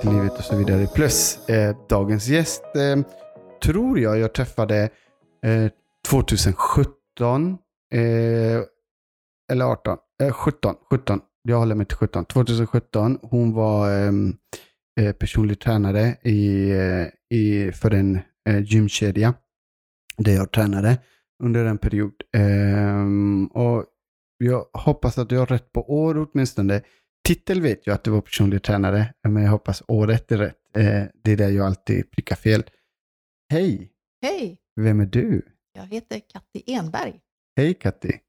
till livet och så vidare. Plus eh, dagens gäst eh, tror jag jag träffade eh, 2017 eh, eller 18, eh, 17, 17. Jag håller mig till 17. 2017. Hon var ehm, eh, personlig tränare i, eh, i, för en eh, gymkedja där jag tränade under en period. Ehm, och jag hoppas att jag har rätt på år åtminstone. Titel vet jag att du var personlig tränare, men jag hoppas året är rätt. Eh, det är där jag alltid prickar fel. Hej! Hej, Vem är du? jag heter Katti Enberg. Hej Katti.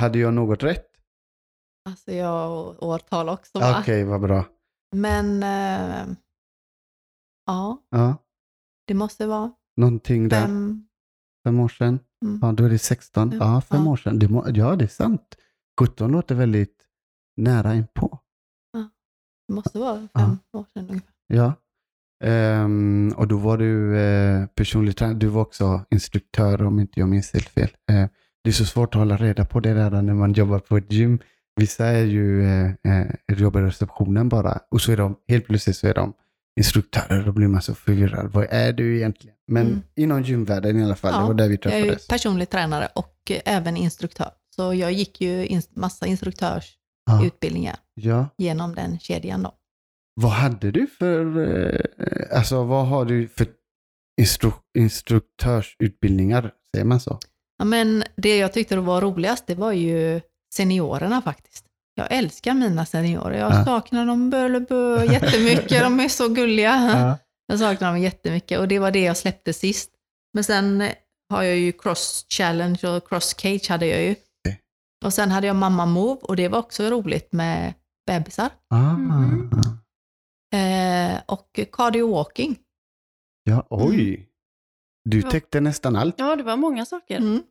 Hade jag något rätt? Alltså jag har årtal också Okej, va? vad bra. Men eh, ja, Ja, det måste vara någonting där. fem. Fem år sedan. Mm. Ja, då är det 16. Ja. Ja, fem Ja. år sedan. Det må, ja, det är sant. 17 låter väldigt nära inpå. Det måste vara fem år sedan ungefär. Ja. Ehm, och då var du eh, personlig tränare. Du var också instruktör om inte jag minns helt fel. Eh, det är så svårt att hålla reda på det där när man jobbar på ett gym. Vissa är ju eh, eh, jobbar i receptionen bara och så är de helt plötsligt så är de instruktörer. Då blir man så förvirrad. Vad är du egentligen? Men Mm. inom gymvärlden i alla fall. Ja, det var där vi Jag är ju träffades. personlig tränare och även instruktör. Så jag gick ju in, massa instruktörsutbildningar Ja. ja. genom den kedjan då. Vad hade du för, eh, alltså vad har du för instru instruktörsutbildningar? Säger man så? Ja, men det jag tyckte var roligast, det var ju seniorerna faktiskt. Jag älskar mina seniorer. Jag Ja. saknar dem bö, jättemycket. De är så gulliga. Jag saknar dem jättemycket och det var det jag släppte sist. Men sen har jag ju cross challenge och cross cage hade jag ju. Och sen hade jag mamma move och det var också roligt med bebisar. Ah. Mhm. Eh, och cardio walking. Ja, oj. Du Ja. täckte nästan allt. Ja, det var många saker. Mm,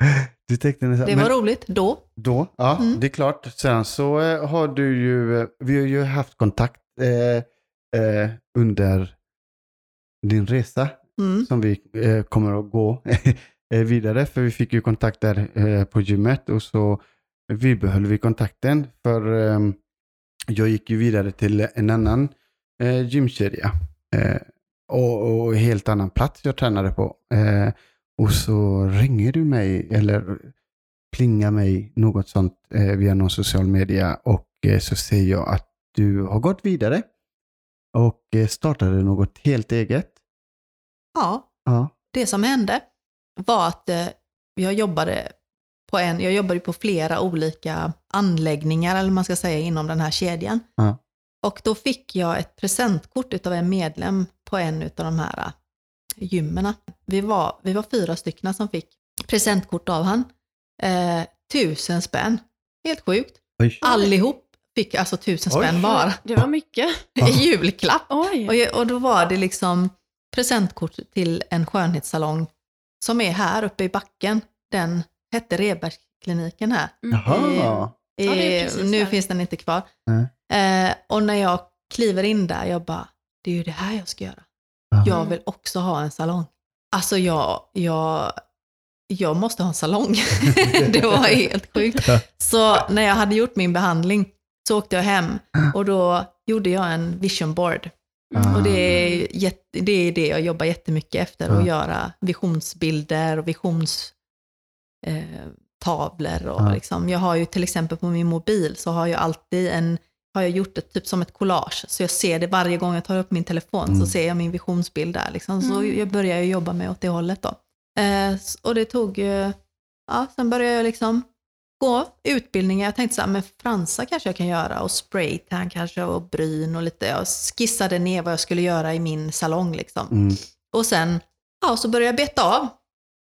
Du täckte nästan, det men var roligt då. Då, ja, Mm. det är klart. Sen så eh, har du ju, eh, vi har ju haft kontakt eh, eh, under din resa Mm. som vi eh, kommer att gå vidare. För vi fick ju kontakt där eh, på gymmet och så bibehöll vi kontakten. För eh, jag gick ju vidare till en annan eh, gymkedja. Eh, och, och helt annan plats jag tränade på. Eh, och så ringer du mig eller plingar mig något sånt eh, via någon social media och eh, så ser jag att du har gått vidare och eh, startade något helt eget. Ja, Ja. det som hände var att eh, jag jobbade på en, jag jobbade på flera olika anläggningar, eller man ska säga, inom den här kedjan. Ja. Och då fick jag ett presentkort utav en medlem på en utav de här eh, gymmerna. Vi var, vi var fyra stycken som fick presentkort av han. Eh, tusen spänn. Helt sjukt. Oj. Allihop fick alltså tusen Oj. spänn var. Det var mycket. I julklapp. Oj. Och, och då var det liksom presentkort till en skönhetssalong som är här uppe i backen. Den hette Rebergskliniken här. Mm. Jaha. Ja, det är Eh, nu där. finns den inte kvar. Eh, och när jag kliver in där, jag bara, det är ju det här jag ska göra. Ja. Jag vill också ha en salong. Alltså jag, jag, jag måste ha en salong. det var helt sjukt. Ja. Så när jag hade gjort min behandling så åkte jag hem och då gjorde jag en vision board. Ah. Och det är, jätte, det är det jag jobbar jättemycket efter, Ja. att göra visionsbilder och visionstavlor. Eh, och Ja. liksom, jag har ju till exempel på min mobil så har jag alltid en, har jag gjort det typ som ett collage. Så jag ser det varje gång jag tar upp min telefon Mm. så ser jag min visionsbild där. Liksom. Så Mm. jag börjar ju jobba med åt det hållet då. Eh, och det tog ju, ja, sen började jag liksom gå utbildningar. Jag tänkte så här, men fransa kanske jag kan göra och spraytan kanske och bryn och lite. Jag skissade ner vad jag skulle göra i min salong liksom. Mm. Och sen, ja, så började jag beta av.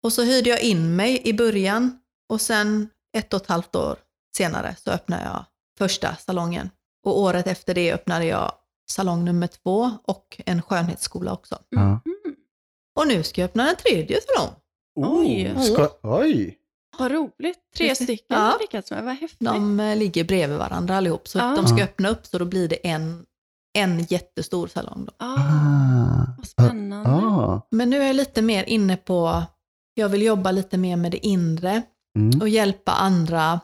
Och så hyrde jag in mig i början och sen ett och ett halvt år senare så öppnade jag första salongen. Och året efter det öppnade jag salong nummer två och en skönhetsskola också. Ja. Mm. Och nu ska jag öppna en tredje salong. Oj. Oh, ska, oj. Vad roligt. Tre stycken Ja. har lyckats med. Vad häftigt. De eh, ligger bredvid varandra allihop, så Ja. de ska öppna upp så då blir det en, en jättestor salong. Då. Ah, Ah. vad spännande. Ah. Men nu är jag lite mer inne på, jag vill jobba lite mer med det inre Mm. och hjälpa andra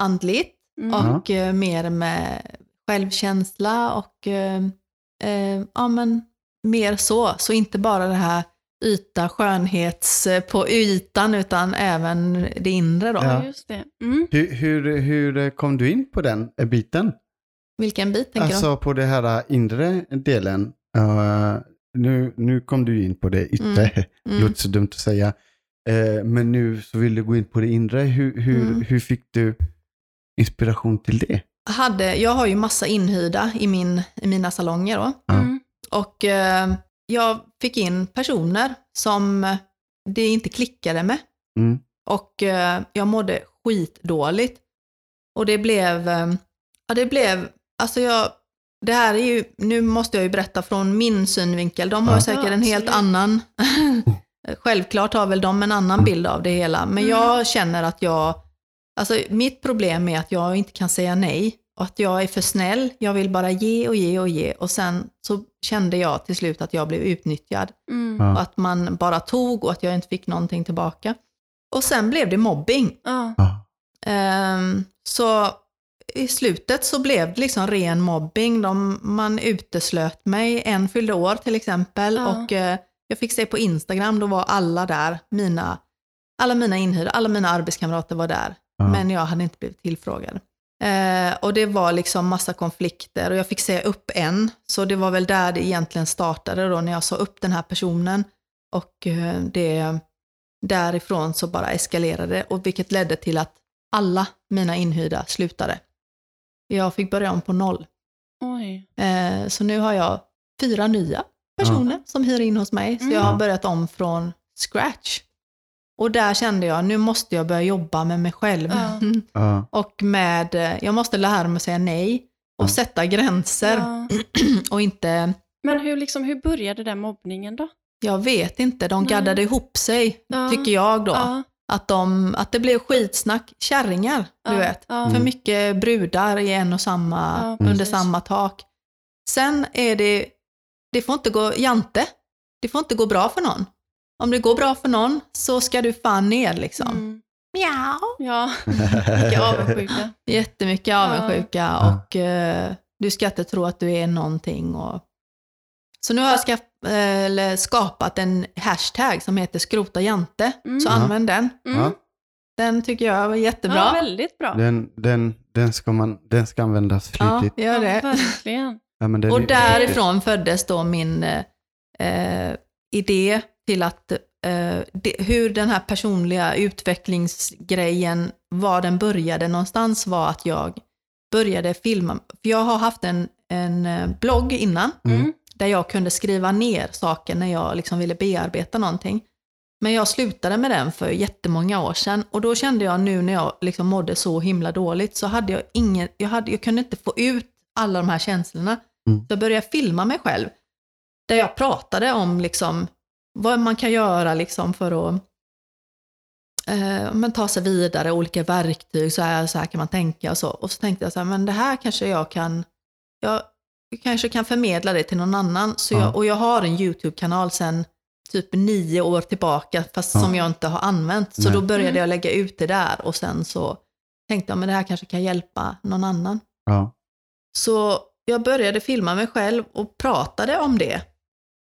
andligt Mm. och eh, mer med självkänsla och eh, ja, men mer så. Så inte bara det här yta, skönhets eh, på ytan utan även det inre då. Ja. Just det. Mm. Hur, hur, hur kom du in på den eh, biten? Vilken bit tänker du? Alltså på det här inre delen. Uh, nu, nu kom du in på det yttre, Mm. låter så dumt att säga. Eh, men nu så vill du gå in på det inre. Hur, hur, Mm. hur fick du inspiration till det? Hade, jag har ju massa inhyrda i, min, i mina salonger då. Mm. Och eh, jag fick in personer som det inte klickade med. Mm. Och eh, jag mådde skitdåligt. Och det blev, eh, ja det blev, alltså jag, det här är ju, nu måste jag ju berätta från min synvinkel. De har Ja. säkert en helt annan, självklart har väl de en annan bild av det hela. Men Mm. jag känner att jag, alltså mitt problem är att jag inte kan säga nej. Och att jag är för snäll, jag vill bara ge och ge och ge. Och sen så kände jag till slut att jag blev utnyttjad. Mm. Ja. Och att man bara tog och att jag inte fick någonting tillbaka. Och sen blev det mobbing. Ja. Ehm, så i slutet så blev det liksom ren mobbing. De, man uteslöt mig. En fyllde år till exempel. Ja. Och eh, jag fick se på Instagram, då var alla där. Mina, alla mina inhyrda, alla mina arbetskamrater var där. Men jag hade inte blivit tillfrågad. Eh, och det var liksom massa konflikter och jag fick säga upp en. Så det var väl där det egentligen startade då, när jag sa upp den här personen. Och eh, det, därifrån så bara eskalerade det, och vilket ledde till att alla mina inhyrda slutade. Jag fick börja om på noll. Oj. Eh, så nu har jag fyra nya personer som hyr in hos mig. Så jag har Mm. börjat om från scratch. Och där kände jag, nu måste jag börja jobba med mig själv. Ja. Och med, eh, jag måste lära mig att säga nej och Ja. sätta gränser. Ja. Och inte, Men hur, liksom, hur började den mobbningen då? jag vet inte, de Nej. gaddade ihop sig, Ja. tycker jag då. Ja. Att, de, att det blev skitsnack, kärringar, du vet. Ja. För Mm. mycket brudar i en och samma, Ja, under precis. samma tak. Sen är det, det får inte gå, Jante, det får inte gå bra för någon. Om det går bra för någon så ska du fan ner liksom. Mm. Mjau. Ja, mycket avundsjuka. Jättemycket avundsjuka Ja. och eh, du ska inte tro att du är någonting. Och... Så nu har jag skaff, eh, eller skapat en hashtag som heter skrota Jante. Mm. Så Ja. använd den. Mm. Ja. Den tycker jag var jättebra. Ja, väldigt bra. Den, den, den, ska man, den ska användas Ja, flitigt. gör Ja, det. verkligen. Ja, men den Och är- därifrån föddes då min eh, eh, idé till att eh, det, hur den här personliga utvecklingsgrejen, var den började någonstans var att jag började filma. För jag har haft en, en eh, blogg innan Mm. Mm. där jag kunde skriva ner saker när jag liksom ville bearbeta någonting. Men jag slutade med den för jättemånga år sedan och då kände jag nu när jag liksom mådde så himla dåligt så hade jag ingen, jag, hade, jag kunde inte få ut alla de här känslorna. Mm. Så jag började filma mig själv. Där jag pratade om liksom vad man kan göra liksom för att eh, men ta sig vidare, olika verktyg, så här, så här kan man tänka och så. Och så tänkte jag så här, men det här kanske jag kan, jag kanske kan förmedla det till någon annan. Så Ja. jag, och jag har en YouTube-kanal sedan typ nio år tillbaka, fast Ja. som jag inte har använt. Så Nej. då började Mm. jag lägga ut det där och sen så tänkte jag, men det här kanske kan hjälpa någon annan. Ja. Så jag började filma mig själv och pratade om det.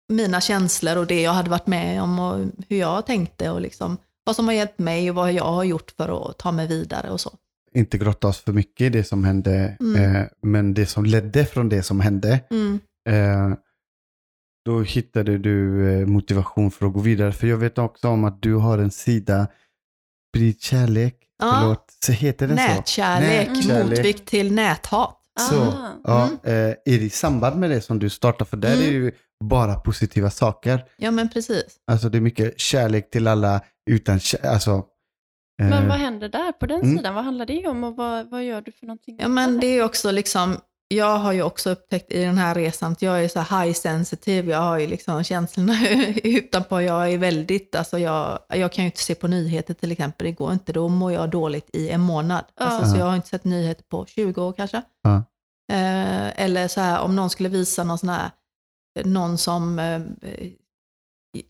Mina känslor och det jag hade varit med om och hur jag tänkte och liksom vad som har hjälpt mig och vad jag har gjort för att ta mig vidare och så. Inte grotta oss för mycket i det som hände, Mm. eh, men det som ledde från det som hände, Mm. eh, då hittade du eh, motivation för att gå vidare. För jag vet också om att du har en sida, Sprid kärlek, Ja. förlåt, så heter den så? Nätkärlek, Nätkärlek. motvikt till näthat. Så, Ah. ja, Mm. eh, är det i samband med det som du startar? För där Mm. är det ju bara positiva saker. Ja men precis. Alltså det är mycket kärlek till alla utan kä- alltså, eh, Men vad händer där på den Mm. sidan? Vad handlar det om och vad, vad gör du för någonting? Ja men det är också liksom, jag har ju också upptäckt i den här resan att jag är så high sensitive, jag har ju liksom känslorna utanpå, jag är väldigt, alltså jag, jag kan ju inte se på nyheter till exempel, det går inte, då mår jag dåligt i en månad. Ja. Alltså, så jag har inte sett nyheter på 20 år kanske. Ja. Eh, eller så här om någon skulle visa någon sån här, någon som eh,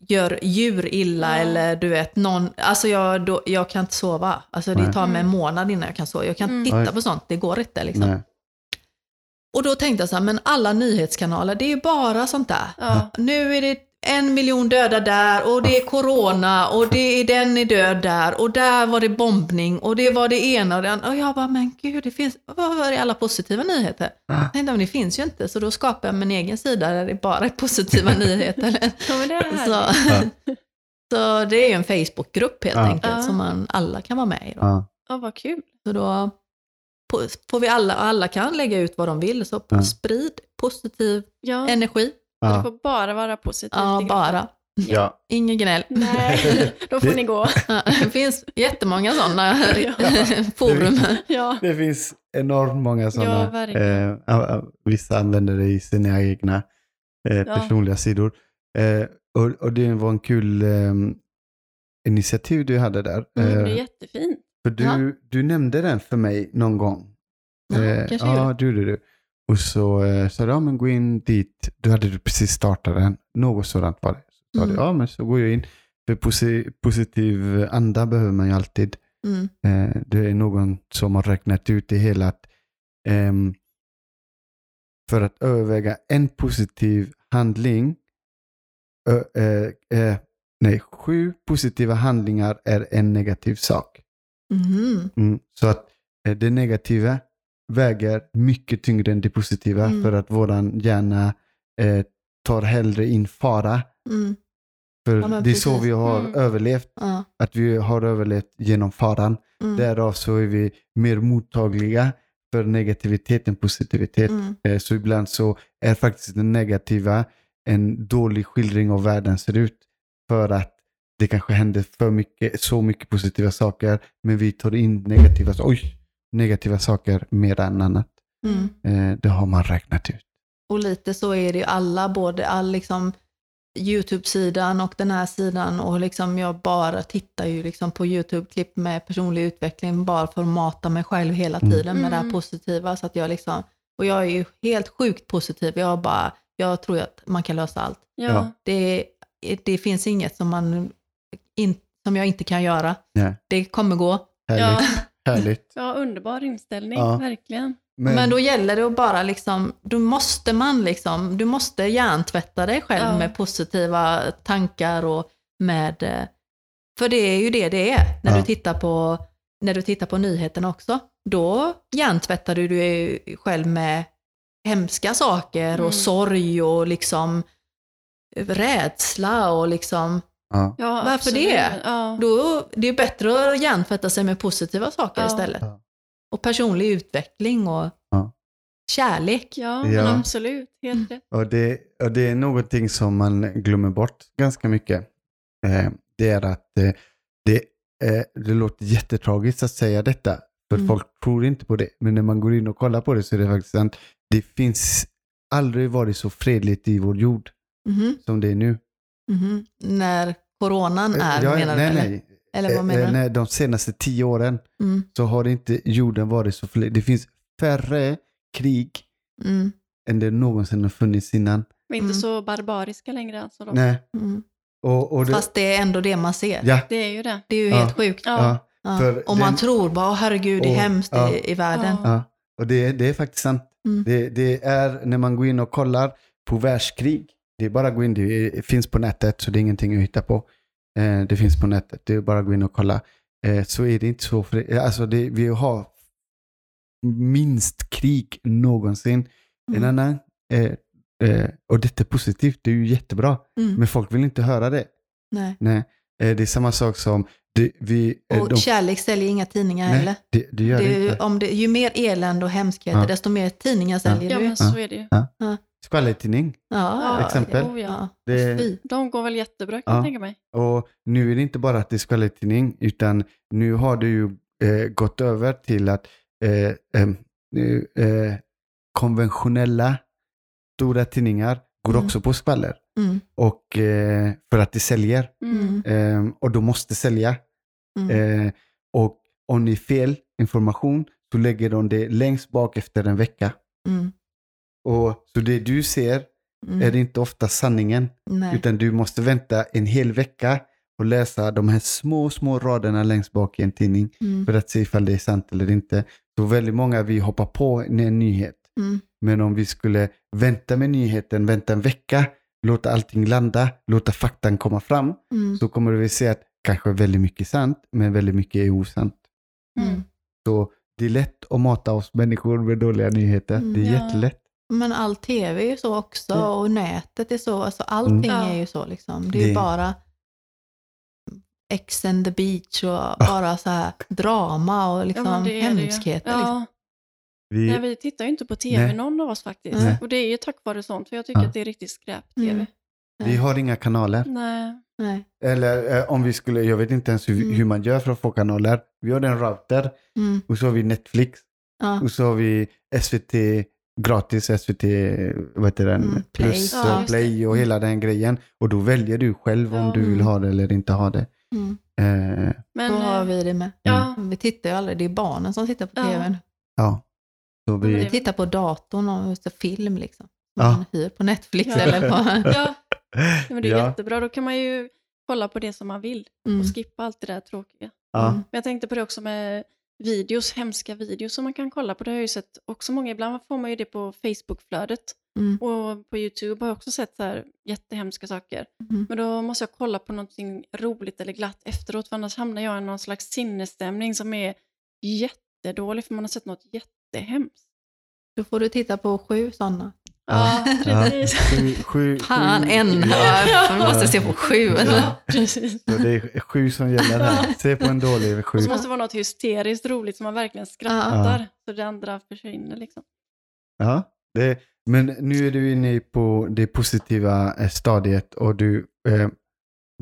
gör djur illa Ja. eller du vet, någon, alltså jag, då, jag kan inte sova. Alltså det Nej. tar mig en Mm. månad innan jag kan sova. Jag kan Mm. inte titta Oj. på sånt, det går inte liksom. nej. Och då tänkte jag så här, men alla nyhetskanaler, det är ju bara sånt där. Ja. Nu är det en miljon döda där och det är corona och det är den är död där och där var det bombning och det var det ena och det andra. Och jag bara, men gud, det finns, vad är alla positiva nyheter? Jag tänkte, men det finns ju inte, så då skapar jag min egen sida där det bara är positiva nyheter. Ja, men det är Så, så det är ju en Facebookgrupp helt Ja. enkelt som man alla kan vara med i. Då. Ja. Vad kul. Så då får vi alla, alla kan lägga ut vad de vill, så Ja. sprid positiv Ja, det får bara vara positivt. Ja, bara. Ja. Ingen gnäll. Nej, då får Det- ni gå. Ja, Det finns jättemånga sådana Ja. forum. Ja, Det finns enormt många sådana. eh, ja, ja, vissa använder det i sina egna eh, personliga sidor. Eh, och, och det var en kul eh, initiativ du hade där. mm, Eh, det är jättefint. för du, Ja. du nämnde den för mig någon gång. Ja, Eh, kanske ja, du gjorde du. Och så eh, sa du, ja men gå in dit. Du hade du precis startat den. Något sådant var det. Så sa Mm. ja men så går jag in. För posi- positiv anda behöver man ju alltid. Mm. Eh, det är någon som har räknat ut det hela att ehm, för att överväga en positiv handling, ö, eh, eh, nej, sju positiva handlingar är en negativ sak. Mhm. Mm, så att eh, det negativa väger mycket tyngre än det positiva Mm. för att våran hjärna eh, tar hellre in fara. Mm. För Ja, det är så vi har Mm. överlevt, Ja. att vi har överlevt genom faran. Mm. Därav så är vi mer mottagliga för negativitet än positivitet. Mm. Eh, Så ibland så är faktiskt det negativa en dålig skildring av världen ser ut. För att det kanske händer för mycket, så mycket positiva saker, men vi tar in negativa, oj, negativa saker mer än annat. Mm. Eh, Det har man räknat ut. Och lite så är det ju alla, både all liksom YouTube-sidan och den här sidan och liksom jag bara tittar ju liksom på YouTube-klipp med personlig utveckling bara för att mata mig själv hela Mm. tiden med det här Mm. positiva. Så att jag liksom, och jag är ju helt sjukt positiv. Jag bara, jag tror att man kan lösa allt. Ja. Ja. Det, det finns inget som, man in, som jag inte kan göra. Nej. Det kommer gå. Härligt. Ja. Härligt. ja, underbar inställning, Ja. verkligen. Men, då gäller det att bara liksom, då måste man liksom, du måste hjärntvätta dig själv Ja. med positiva tankar och med, eh, för det är ju det det är när, Ja. du, tittar på, när du tittar på nyheterna också. Då hjärntvättar du dig själv med hemska saker och Mm. sorg och liksom rädsla och liksom, ja. Ja, Varför absolut. det? Ja. då, det är bättre att hjärntvätta sig med positiva saker Ja. istället. Ja. Och personlig utveckling och Ja. kärlek. Ja, absolut. Helt rätt. Och det, och det är någonting som man glömmer bort ganska mycket. Eh, det är att eh, det, eh, det låter jättetragiskt att säga detta. För Mm. folk tror inte på det. Men när man går in och kollar på det så är det faktiskt sant. Det finns aldrig varit så fredligt i vår jord Mhm, som det är nu. mhm. När coronan är, Eh, Ja, menar nej, du? eller? nej. Eller vad Eh, menar eh, du? nej, de senaste tio åren Mm, så har inte jorden varit så fredlig. Det finns färre krig mm, än det någonsin har funnits innan. Vi är inte Mm. så barbariska längre alltså. Då. Nej. mm. Och, och det, Fast det är ändå det man ser. ja, Det är ju det. Det är ju Ja. helt sjukt. Ja. ja. Och man den- tror bara, "Åh, herregud, det är hemskt ja. i, i världen. Ja. Ja, och det, det är faktiskt sant. Mm. Det, det är när man går in och kollar på världskrig. Det är bara att gå in, det finns på nätet så det är ingenting att hitta på. Eh, det finns på nätet, det är bara att gå in och kolla. Eh, så är det inte så, fri- alltså det, vi har minst krig någonsin. En Mm. annan, eh, eh, och detta är positivt, det är ju jättebra. Mm. Men folk vill inte höra det. Nej. Nej. Eh, det är samma sak som, det, vi, eh, Och de, kärlek säljer inga tidningar heller. det, det gör Det det, ju, inte. om det, ju mer elände och hemskheter, Ja. desto mer tidningar säljer Ja, du. men så är det ju. Skvallertidning. Ja, exempel. Oh, ja. Det-. De går väl jättebra kan Ja. jag tänka mig. Och nu är det inte bara att det är skvallertidning, utan nu har det ju eh, gått över till att eh, eh, nu, eh, konventionella stora tidningar går Mm. också på skvaller. Mm. Och, eh, för att det säljer. Mm. Eh, och de måste sälja. Mm. Eh, och om det är fel information så lägger de det längst bak efter en vecka. Mm. Och, så det du ser Mm. är inte ofta sanningen. Nej. Utan du måste vänta en hel vecka och läsa de här små, små raderna längst bak i en tidning Mm. för att se ifall det är sant eller inte. Så väldigt många vi hoppar på en nyhet Mm. Men om vi skulle vänta med nyheten, vänta en vecka, låta allting landa, låta faktan komma fram, Mm. så kommer vi se att kanske väldigt mycket är sant, men väldigt mycket är osant. Mm. Så det är lätt att mata oss människor med dåliga nyheter. Mm, det är ja. jättelätt. Men all tv är ju så också Mm. och nätet är så. Alltså allting Mm. är ju så liksom. Det är ju bara X and the beach och bara så här drama och liksom ju. hemskheter. Liksom. Ja, Vi, nej, vi tittar ju inte på tv Nej. någon av oss faktiskt. Nej. Och det är ju tack vare sånt, för jag tycker Ja. att det är riktigt skräp-tv. Mm. vi har inga kanaler. Nej. Nej. Eller eh, om vi skulle, jag vet inte ens hur, Mm. hur man gör för att få kanaler. Vi har en router Mm. och så har vi Netflix Ja. och så har vi SVT gratis, SVT vad heter den? Mm, Play. plus Ja, och just Play och hela den grejen. Och då väljer du själv om Ja. du vill ha det eller inte ha det. Mm. Eh, Men, Då har eh, vi det med. Ja, Vi tittar ju aldrig, det är barnen som tittar på Ja. tvn. ja. Så Vi vi, tittar på datorn och så film liksom. Ja. Man hyr på Netflix Ja. eller på... ja, men det är Ja. jättebra. Då kan man ju kolla på det som man vill Mm. och skippa allt det där tråkiga. ja. Mm. Men jag tänkte på det också med videos, hemska videos som man kan kolla på. Det har jag ju sett också många, ibland får man ju det på Facebook-flödet. Mm. Och på YouTube har jag också sett så här jättehemska saker. Mm. Men då måste jag kolla på någonting roligt eller glatt efteråt, för annars hamnar jag i någon slags sinnesstämning som är jättedålig, för man har sett något jättehemskt. Då får du titta på sju sådana. Ja, Ja. precis. Sju, sju, Fan, sju- en. Ja. Ja. Man måste se på sju. Ja, precis. Så det är sju som gäller här. Se på en dålig sju. Och så måste det vara något hysteriskt roligt som man verkligen skrattar, så det andra försvinner liksom. Ja, det, men nu är du inne på det positiva eh, stadiet och du, eh,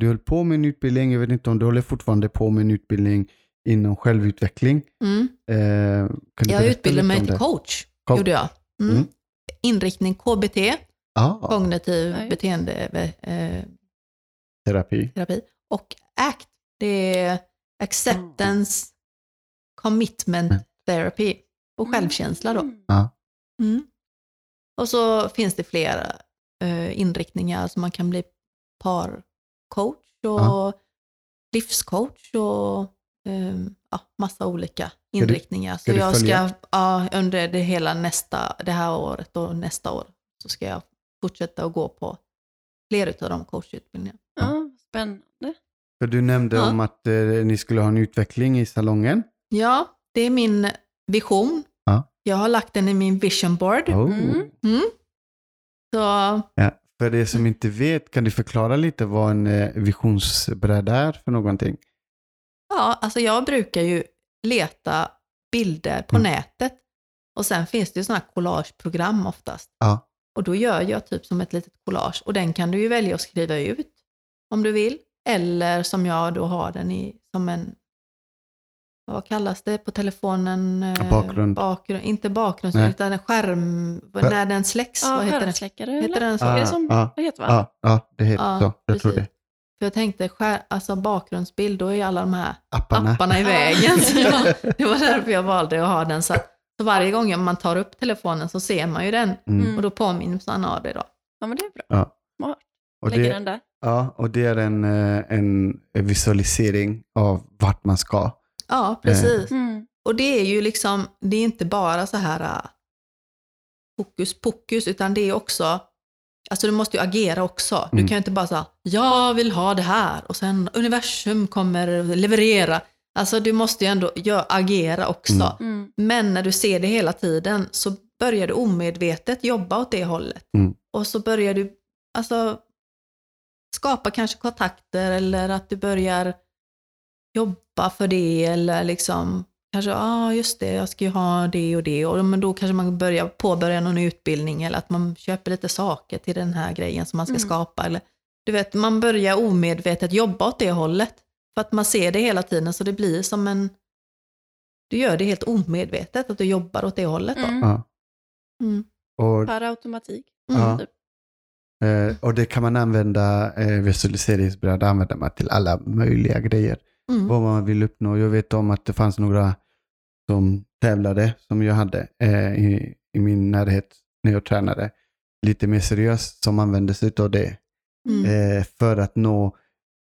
du höll på med en utbildning, jag vet inte om du håller fortfarande på med en utbildning inom självutveckling. Mm. Eh, kan du Jag utbildade mig till coach. Co- Gjorde jag. Mm. Mm. Inriktning KBT, Ja, kognitiv just. beteendeterapi. terapi. Och ACT, det är Acceptance Commitment Mm. Therapy. Och självkänsla då. Mm. Mm. Och så finns det flera eh, inriktningar, så man kan bli parcoach och Ja. livscoach och eh, ja, massa olika inriktningar. ska så du jag följa? ska, ja, under det hela nästa, det här året och nästa år, så ska jag fortsätta att gå på fler av de coachutbildningarna. Ja, spännande. För du nämnde Ja. om att eh, ni skulle ha en utveckling i salongen. Ja, det är min vision. Ja. Jag har lagt den i min vision board. Oh. Mm. Mm. Så Ja. För det som inte vet, kan du förklara lite vad en eh, visionsbräda är för någonting? Ja, alltså jag brukar ju leta bilder på Mm. nätet och sen finns det ju sådana här collageprogram oftast. Ja. Och då gör jag typ som ett litet collage och den kan du ju välja att skriva ut om du vill. Eller som jag då har den i som en, vad kallas det på telefonen? Eh, Bakgrund. bakgrund inte bakgrund, Nej. utan en skärm, Skär- när den släcks. Ja, vad heter den? skärmsläckare Heter eller? den så? Är det Ah, som, ah, det heter va? Ja, ja det heter Ja, så. Jag tror precis. det. För jag tänkte, skär, alltså bakgrundsbild, då är ju alla de här Apparna. apparna i vägen. Så jag, det var därför jag valde att ha den. Så, att- så varje gång man tar upp telefonen så ser man ju den Mm. och då påminns man av det då. Ja, men det är bra. Ja. Smart. Och Lägger det, den där. ja, och det är en, eh, en visualisering av vart man ska. Ja, precis. Mm. Och det är ju liksom, det är inte bara så här äh, fokus pokus, utan det är också, alltså du måste ju agera också. Du Mm. kan ju inte bara säga, jag vill ha det här och sen universum kommer leverera. Alltså du måste ju ändå gör, agera också. Mm. Mm. Men när du ser det hela tiden så börjar du omedvetet jobba åt det hållet. Mm. Och så börjar du alltså, skapa kanske kontakter eller att du börjar jobba för det eller liksom kanske, ja ah, just det, jag ska ju ha det och det. Och, men då kanske man börjar påbörja någon utbildning eller att man köper lite saker till den här grejen som man ska Mm. skapa. Eller, du vet, man börjar omedvetet jobba åt det hållet. För att man ser det hela tiden så det blir som en... Du gör det helt omedvetet att du jobbar åt det hållet. Då. Mm. Ja. Mm. Och, Per automatik. Mm. Ja. Typ. eh, och det kan man använda, eh, visualiseringsbräda använder man till alla möjliga grejer. Mm. Vad man vill uppnå. Jag vet om att det fanns några som tävlade, som jag hade eh, i, i min närhet när jag tränade, lite mer seriöst, som använde sig av det. Mm. eh, för att nå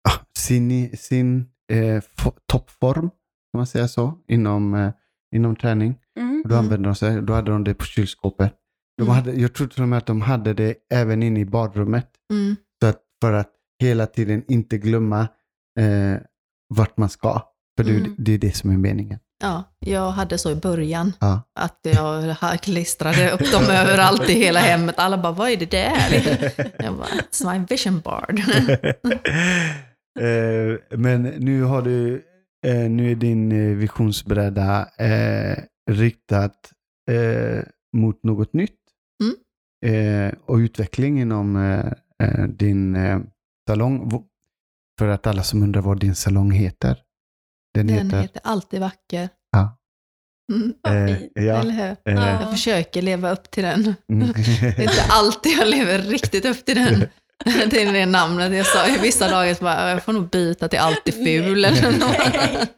ah, sin, sin eh, fo- toppform, kan man säga så, inom, eh, inom träning. Mm. Då Mm. använde de sig, då hade de det på kylskåpet. De Mm. hade, jag tror till och med att de hade det även inne i badrummet. Mm. Så att, för att hela tiden inte glömma eh, vart man ska. För det, Mm. det är det som är meningen. Ja, jag hade så i början. Ja. Att jag klistrade upp dem överallt i hela hemmet. Alla bara, vad är det där? Jag bara, it's my vision board. eh, men nu har du, eh, nu är din eh, visionsbräda riktat mot något nytt. Mm. Och utveckling inom din salong. För att alla som undrar vad din salong heter. Den, Den heter... heter Alltid vacker. Ja. Mm, Vad Eh, fint. ja, Eller hur? eh, Jag försöker leva upp till den. mm. Det är inte alltid jag lever riktigt upp till den. Det är det namnet jag sa. Vissa dagar så bara, jag får nog byta till alltid ful eller något.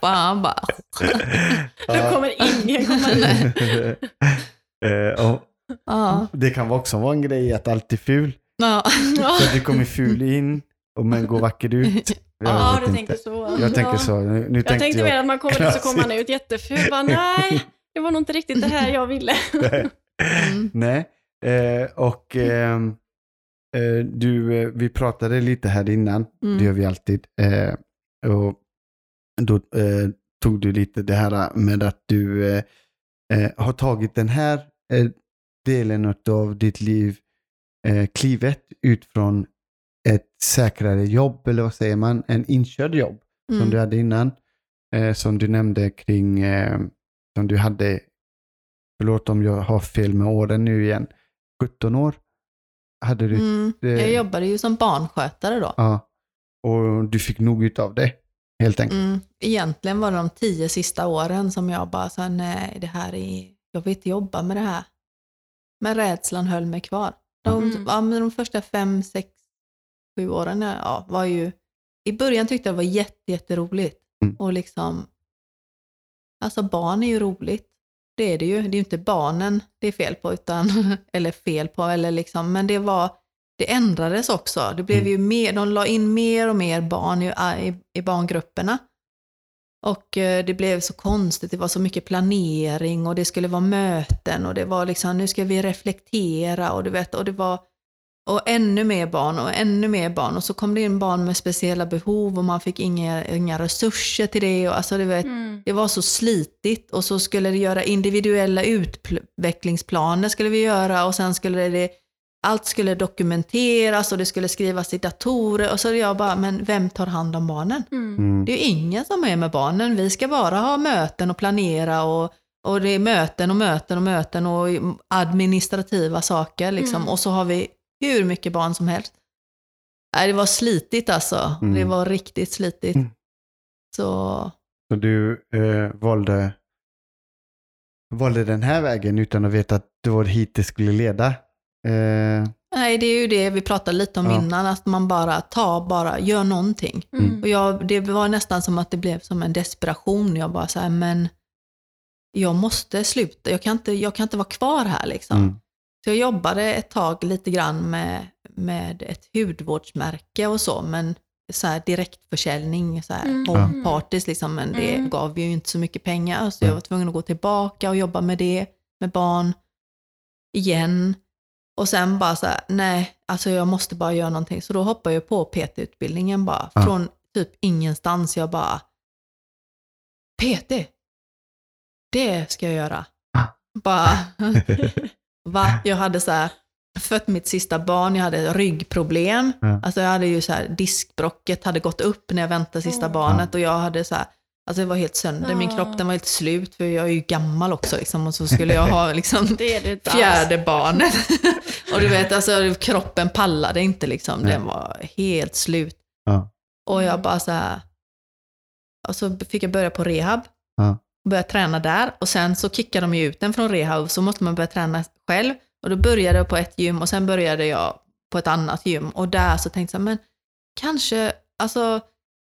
Fan bara. Då kommer ingen komma. Eh, och det kan vara också vara en grej att alltid ful. Ja. Så att du kommer ful in och men går vacker ut. Jag Ja, du inte. tänker så. Jag tänker så. Nu, nu Jag tänkte mer att man kommer dit så kommer man ut jätteful. Bara, nej, det var nog inte riktigt det här jag ville. Mm. Nej, eh, och ehm, eh, du, eh, vi pratade lite här innan, Mm. det gör vi alltid. Eh, och då eh, tog du lite det här med att du eh, har tagit den här delen av ditt liv, klivet ut från ett säkrare jobb, eller vad säger man, en inkörd jobb som Mm. du hade innan. Eh, som du nämnde kring, eh, som du hade, förlåt om jag har fel med åren nu igen, 17 år hade du. Mm. det- Jag jobbade ju som barnskötare då. Ja, och du fick nog utav det, helt enkelt. Mm. Egentligen var det de tio sista åren som jag bara sa nej, det här är, jag vill inte jobba med det här. Men rädslan höll mig kvar. De, Mm. ja, de första fem, sex, sju åren ja, var ju, i början tyckte jag det var jätte, jätteroligt. Mm. Och liksom, alltså barn är ju roligt. Det är det ju. Det är ju inte barnen det är fel på, utan, eller fel på, eller liksom, men det var, det ändrades också. Det blev Mm. ju mer, de la in mer och mer barn i, i, i barngrupperna. Och eh, det blev så konstigt, det var så mycket planering och det skulle vara möten och det var liksom, nu ska vi reflektera och du vet, och det var, och ännu mer barn och ännu mer barn och så kom det in barn med speciella behov och man fick inga, inga resurser till det och alltså du vet, Mm. det var så slitigt och så skulle det göra individuella utvecklingsplaner skulle vi göra och sen skulle det, allt skulle dokumenteras och det skulle skrivas i datorer och så är jag bara, men vem tar hand om barnen? Mm. Mm. Det är ju ingen som är med barnen. Vi ska bara ha möten och planera och, och det är möten och möten och möten och administrativa saker liksom. Mm. Och så har vi hur mycket barn som helst. Nej, det var slitigt alltså. Mm. Det var riktigt slitigt. Mm. Så Så du eh, valde, valde den här vägen utan att veta att det var hit det skulle leda. Eh, nej, det är ju det vi pratade lite om Ja. innan, att man bara tar, bara gör någonting. Mm. Och jag, det var nästan som att det blev som en desperation. Jag bara så här, men jag måste sluta. Jag kan inte, jag kan inte vara kvar här liksom. Mm. Så jag jobbade ett tag lite grann med, med ett hudvårdsmärke och så, men så här direktförsäljning, så här Mm. home parties liksom, men det Mm. gav ju inte så mycket pengar. Så jag var tvungen att gå tillbaka och jobba med det, med barn, igen. Och sen bara så här, nej, alltså jag måste bara göra någonting. Så då hoppade jag på PT-utbildningen bara, Ja. från typ ingenstans. Jag bara, PT, det ska jag göra. Bara, Va? Jag hade så här, fött mitt sista barn, jag hade ryggproblem. Ja. Alltså jag hade ju så här, diskbrocket hade gått upp när jag väntade sista barnet och jag hade så här, alltså det var helt sönder, min kropp den var helt slut för jag är ju gammal också liksom och så skulle jag ha liksom Det är det fjärde barnet. och du vet, alltså kroppen pallade inte liksom, den var helt slut. Ja. Och jag bara så här, och så fick jag börja på rehab. Ja. Börja träna där och sen så kickade de ju ut den från rehab så måste man börja träna själv. Och då började jag på ett gym och sen började jag på ett annat gym och där så tänkte jag, men kanske, alltså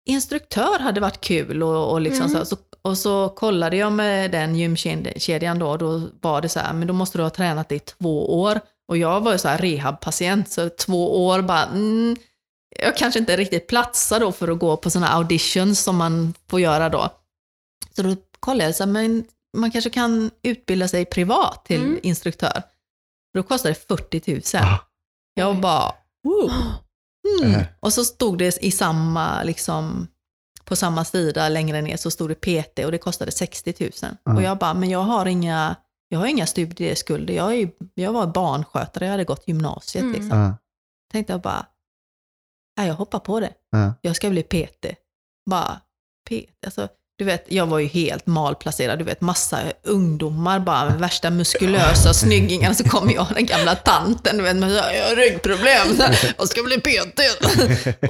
instruktör hade varit kul och, och liksom Mm. så, så. Och så kollade jag med den gymkedjan då och då var det så här, men då måste du ha tränat i två år. Och jag var ju så här rehabpatient, så två år bara, mm, jag kanske inte riktigt platsar då för att gå på sådana auditions som man får göra då. Så då kollade jag, så här, men man kanske kan utbilda sig privat till Mm. instruktör. Då kostar det 40 000. Ah. Jag bara, wow. Mm. Eh. Och så stod det i samma, liksom, på samma sida längre ner så stod det PT och det kostade 60 000. Ja. Och jag bara, men jag har inga, jag har inga studieskulder. Jag, är, jag var barnskötare, jag hade gått gymnasiet. Mm. Liksom. Ja, tänkte jag bara, nej, jag hoppar på det. ja. Jag ska bli PT. Bara, PT. Alltså, du vet, jag var ju helt malplacerad. Du vet, massa ungdomar, bara med värsta muskulösa snyggingar. Så kommer jag, den gamla tanten, du vet, med jag har ryggproblem. Jag ska bli PT.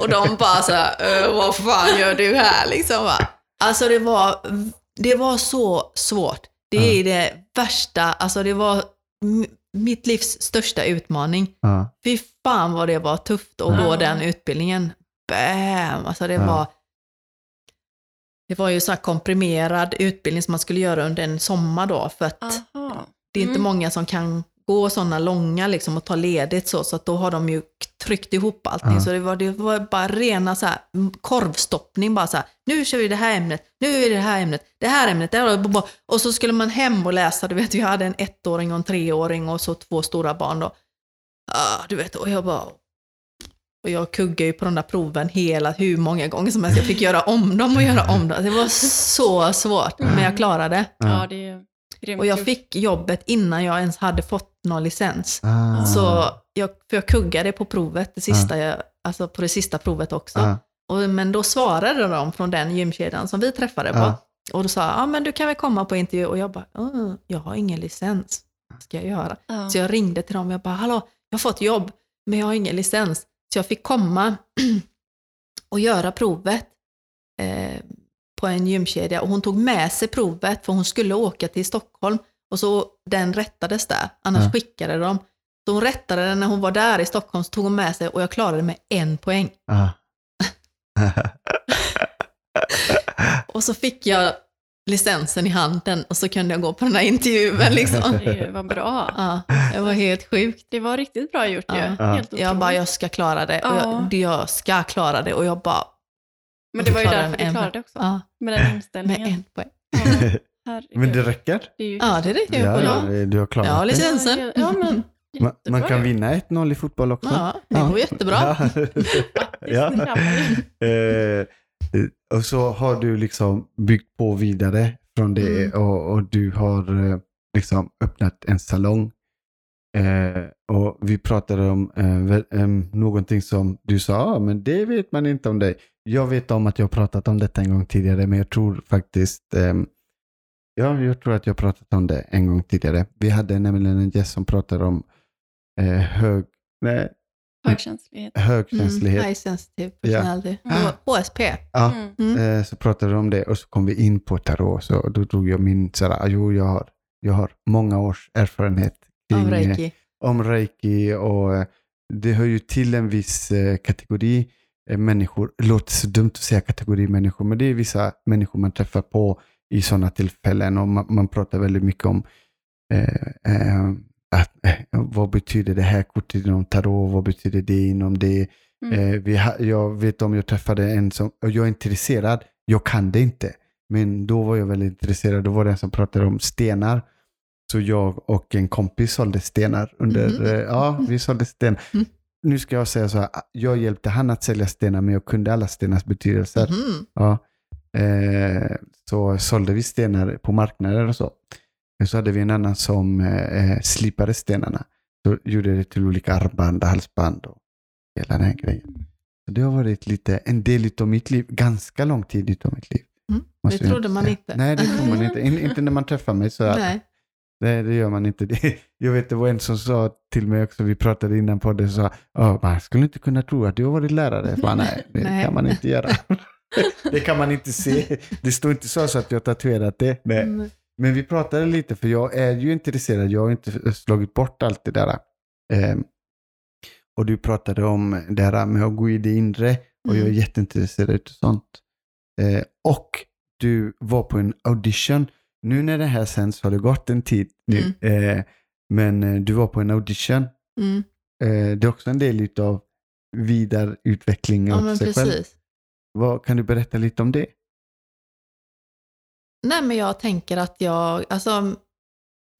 Och de bara så här, "Eh, vad fan gör du här? Liksom, va? Alltså det var, det var så svårt. Det är det värsta, alltså det var mitt livs största utmaning. Ja. Fy fan vad det var tufft att Ja. gå den utbildningen. Bam! Alltså det Ja. var... Det var ju så här komprimerad utbildning som man skulle göra under en sommar då, för att Aha. det är inte Mm. många som kan gå sådana långa liksom och ta ledigt så, så att då har de ju tryckt ihop allting. Ja. Så det var, det var bara rena så här, korvstoppning, bara så här, nu kör vi det här ämnet, nu är det det här ämnet, det här ämnet, det här, och så skulle man hem och läsa, du vet, jag hade en ettåring och en treåring och så två stora barn då. Ah, du vet, och jag bara, och jag kuggade ju på de där proven hela, hur många gånger som helst. Jag fick göra om dem och göra om dem. Det var så svårt, men jag klarade. Ja, det Och jag fick jobbet innan jag ens hade fått någon licens. Ah. Så jag, för jag kuggade på provet, det sista jag, alltså på det sista provet också. Ja. Och, men då svarade de från den gymkedjan som vi träffade på. Ja. Och då sa jag, ja men du kan väl komma på intervju. Och jag bara, "Åh, jag har ingen licens. Vad ska jag göra? Ja. Så jag ringde till dem och jag bara, hallå, jag har fått jobb, men jag har ingen licens. Så jag fick komma och göra provet eh, på en gymkedja. Och hon tog med sig provet, för hon skulle åka till Stockholm. Och så den rättades där, annars Ja. skickade de. Så hon rättade den när hon var där i Stockholm, så tog hon med sig och jag klarade med en poäng. Och så fick jag licensen i handen och så kunde jag gå på den här intervjun liksom. Det var bra. Ja, det var helt sjukt. Det var riktigt bra gjort ju. Ja. Ja. Helt Jag bara, jag ska klara det. Och Ja. jag, jag ska klara det. Och jag bara, Men det var ju därför med du en klarade det också. ja, Med den med inställningen. en poäng. Ja. Men det räcker? Det ju Ja, det räcker ju Ja, ja, det. du har klarat Ja, det. licensen. Ja, men Man, jättebra man kan vinna 1-0 i fotboll också. Ja, det går jättebra. Ja. Eh, och så har du liksom byggt på vidare från det Mm. och, och du har eh, liksom öppnat en salong. Eh, och vi pratade om eh, någonting som du sa, ah, men det vet man inte om dig. Jag vet om att jag pratat om detta en gång tidigare, men jag tror faktiskt ehm, Ja, jag tror att jag pratat om det en gång tidigare. Vi hade nämligen en gäst som pratade om eh, hög, nej, Högkänslighet. högkänslighet. Mm, high sensitive personality. Ja. Och HSP. Ja, Mm. Mm. Eh, så pratade vi om det och så kom vi in på tarot. Så då drog jag min, så här, jo jag har, jag har många års erfarenhet kring, eh, reiki. om reiki och eh, det hör ju till en viss kategori människor. Det låter så dumt att säga kategori människor, men det är vissa människor man träffar på i sådana tillfällen och man, man pratar väldigt mycket om eh, eh, att, eh, vad betyder det här kortet inom tarot, vad betyder det inom det. Mm. Eh, vi jag vet om jag träffade en som, och jag är intresserad, jag kan det inte. Men då var jag väldigt intresserad, då var det en som pratade om stenar. Så jag och en kompis sålde stenar under, Mhm. eh, ja vi sålde stenar. Mm. Nu ska jag säga så här, jag hjälpte han att sälja stenar men jag kunde alla stenars betydelser. Mhm. Ja. Eh, så sålde vi stenar på marknader och så. Så hade vi en annan som eh, slipade stenarna. Så gjorde det till olika armband halsband och hela den här grejen. Så det har varit lite, en del av mitt liv, ganska lång tid utav mitt liv. Mm. Det trodde man säga. inte. Nej, det tror man inte. In, inte när man träffar mig. Så Nej. Nej, det gör man inte. Det, jag vet, det var en som sa till mig också, vi pratade innan på det, så sa, man skulle inte kunna tro att du har varit lärare. Bara, nej, det Nej. kan man inte göra. det kan man inte se. Det står inte så, så att jag har tatuerat det. Nej. Mm. Men vi pratade lite, för jag är ju intresserad, jag har inte slagit bort allt det där. Ehm, och du pratade om det här med att gå i det inre, och jag är Mm. jätteintresserad av sånt. Eh, och du var på en audition. Nu när det här sänds har det gått en tid nu. Eh, men eh, du var på en audition. Mm. Eh, det är också en del av vidareutveckling Ja, av men sig själv. precis. Vad, kan du berätta lite om det? Nej, men jag tänker att jag, alltså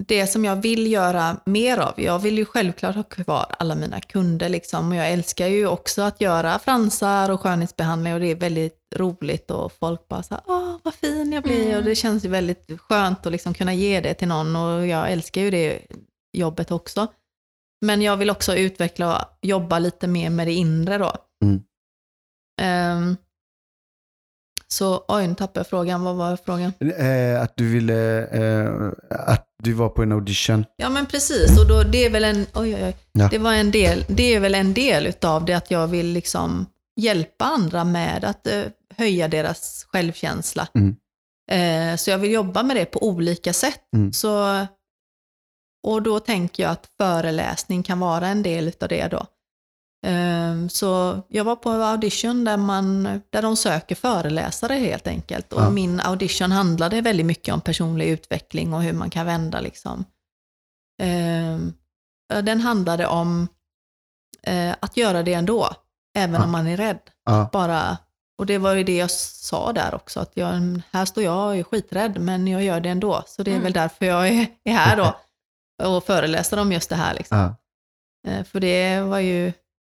det som jag vill göra mer av, jag vill ju självklart ha kvar alla mina kunder liksom och jag älskar ju också att göra fransar och skönhetsbehandling och det är väldigt roligt och folk bara så här, åh vad fin jag blir Mm. och det känns ju väldigt skönt att liksom kunna ge det till någon och jag älskar ju det jobbet också. Men jag vill också utveckla och jobba lite mer med det inre då. Mm. Ehm, så, oj nu tappade jag frågan, vad var frågan? Eh, att du ville, eh, att du var på en audition. Ja men precis, och då, det är väl en, oj, oj, oj. Ja. Det, var en del, det är väl en del utav det att jag vill liksom hjälpa andra med att eh, höja deras självkänsla. Mm. Eh, så jag vill jobba med det på olika sätt. Mm. Så, och då tänker jag att föreläsning kan vara en del utav det då. Eh, så jag var på audition där, man, där de söker föreläsare helt enkelt. Och Ja. min audition handlade väldigt mycket om personlig utveckling och hur man kan vända liksom. Eh, den handlade om eh, att göra det ändå, även Ja. om man är rädd. Ja. Bara, och det var ju det jag sa där också, att jag, här står jag och är skiträdd, men jag gör det ändå. Så det är Mm. väl därför jag är, är här då och föreläser om just det här. Liksom. Eh, För det var ju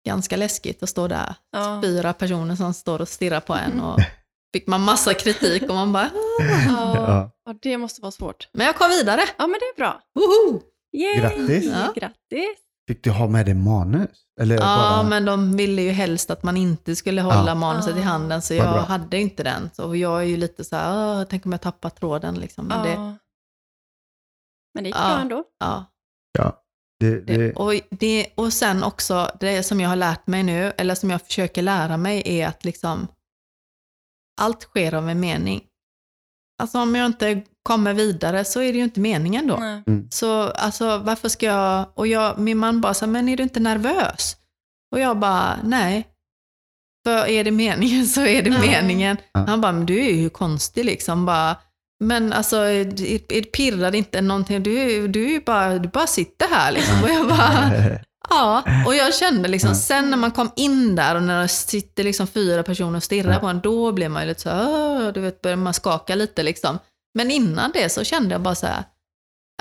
ganska läskigt att stå där, Ja. fyra personer som står och stirrar på en och fick man massa kritik och man bara, "Ah." Ja. Ja. det måste vara svårt. men jag kom vidare. Ja, men det är bra. Woho! Yay! Grattis. Ja. Grattis! Fick du ha med dig manus? Eller Ja, bara... men de ville ju helst att man inte skulle hålla Ja. manuset i Ah. handen, så jag hade inte den. Så jag är ju lite så här, "Åh, tänk om jag tappar tråden liksom. Men Ja. det, Men det gick Ja. bra ändå. ja, Ja. Det, det, det, och, det, och sen också, det som jag har lärt mig nu, eller som jag försöker lära mig, är att liksom allt sker av en mening. Alltså om jag inte kommer vidare så är det ju inte meningen då. Nej. Så alltså varför ska jag, och jag, min man bara här, men är du inte nervös? Och jag bara, nej. För är det meningen så är det Ja. meningen. Han bara, men du är ju konstig liksom. Bara, men alltså, det, pirrar inte någonting. Du, du, är ju bara, du bara sitter här liksom. Och jag bara, ja. Och jag kände liksom, Ja. sen när man kom in där och när det sitter liksom fyra personer och stirrar Ja. på en, då blev man ju lite så du vet, börjar man skaka lite liksom. Men innan det så kände jag bara så här,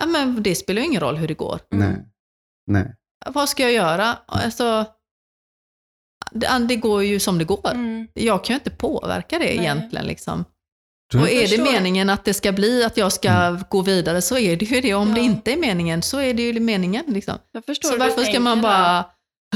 ja men det spelar ju ingen roll hur det går. nej. Nej. Vad ska jag göra? Alltså, det, det går ju som det går. Mm. Jag kan ju inte påverka det Nej. egentligen. Liksom. Du, Och är det förstår. meningen att det ska bli att jag ska gå vidare så är det ju det. Om det Ja. inte är meningen så är det ju meningen. Liksom. Jag förstår Så varför ska man bara...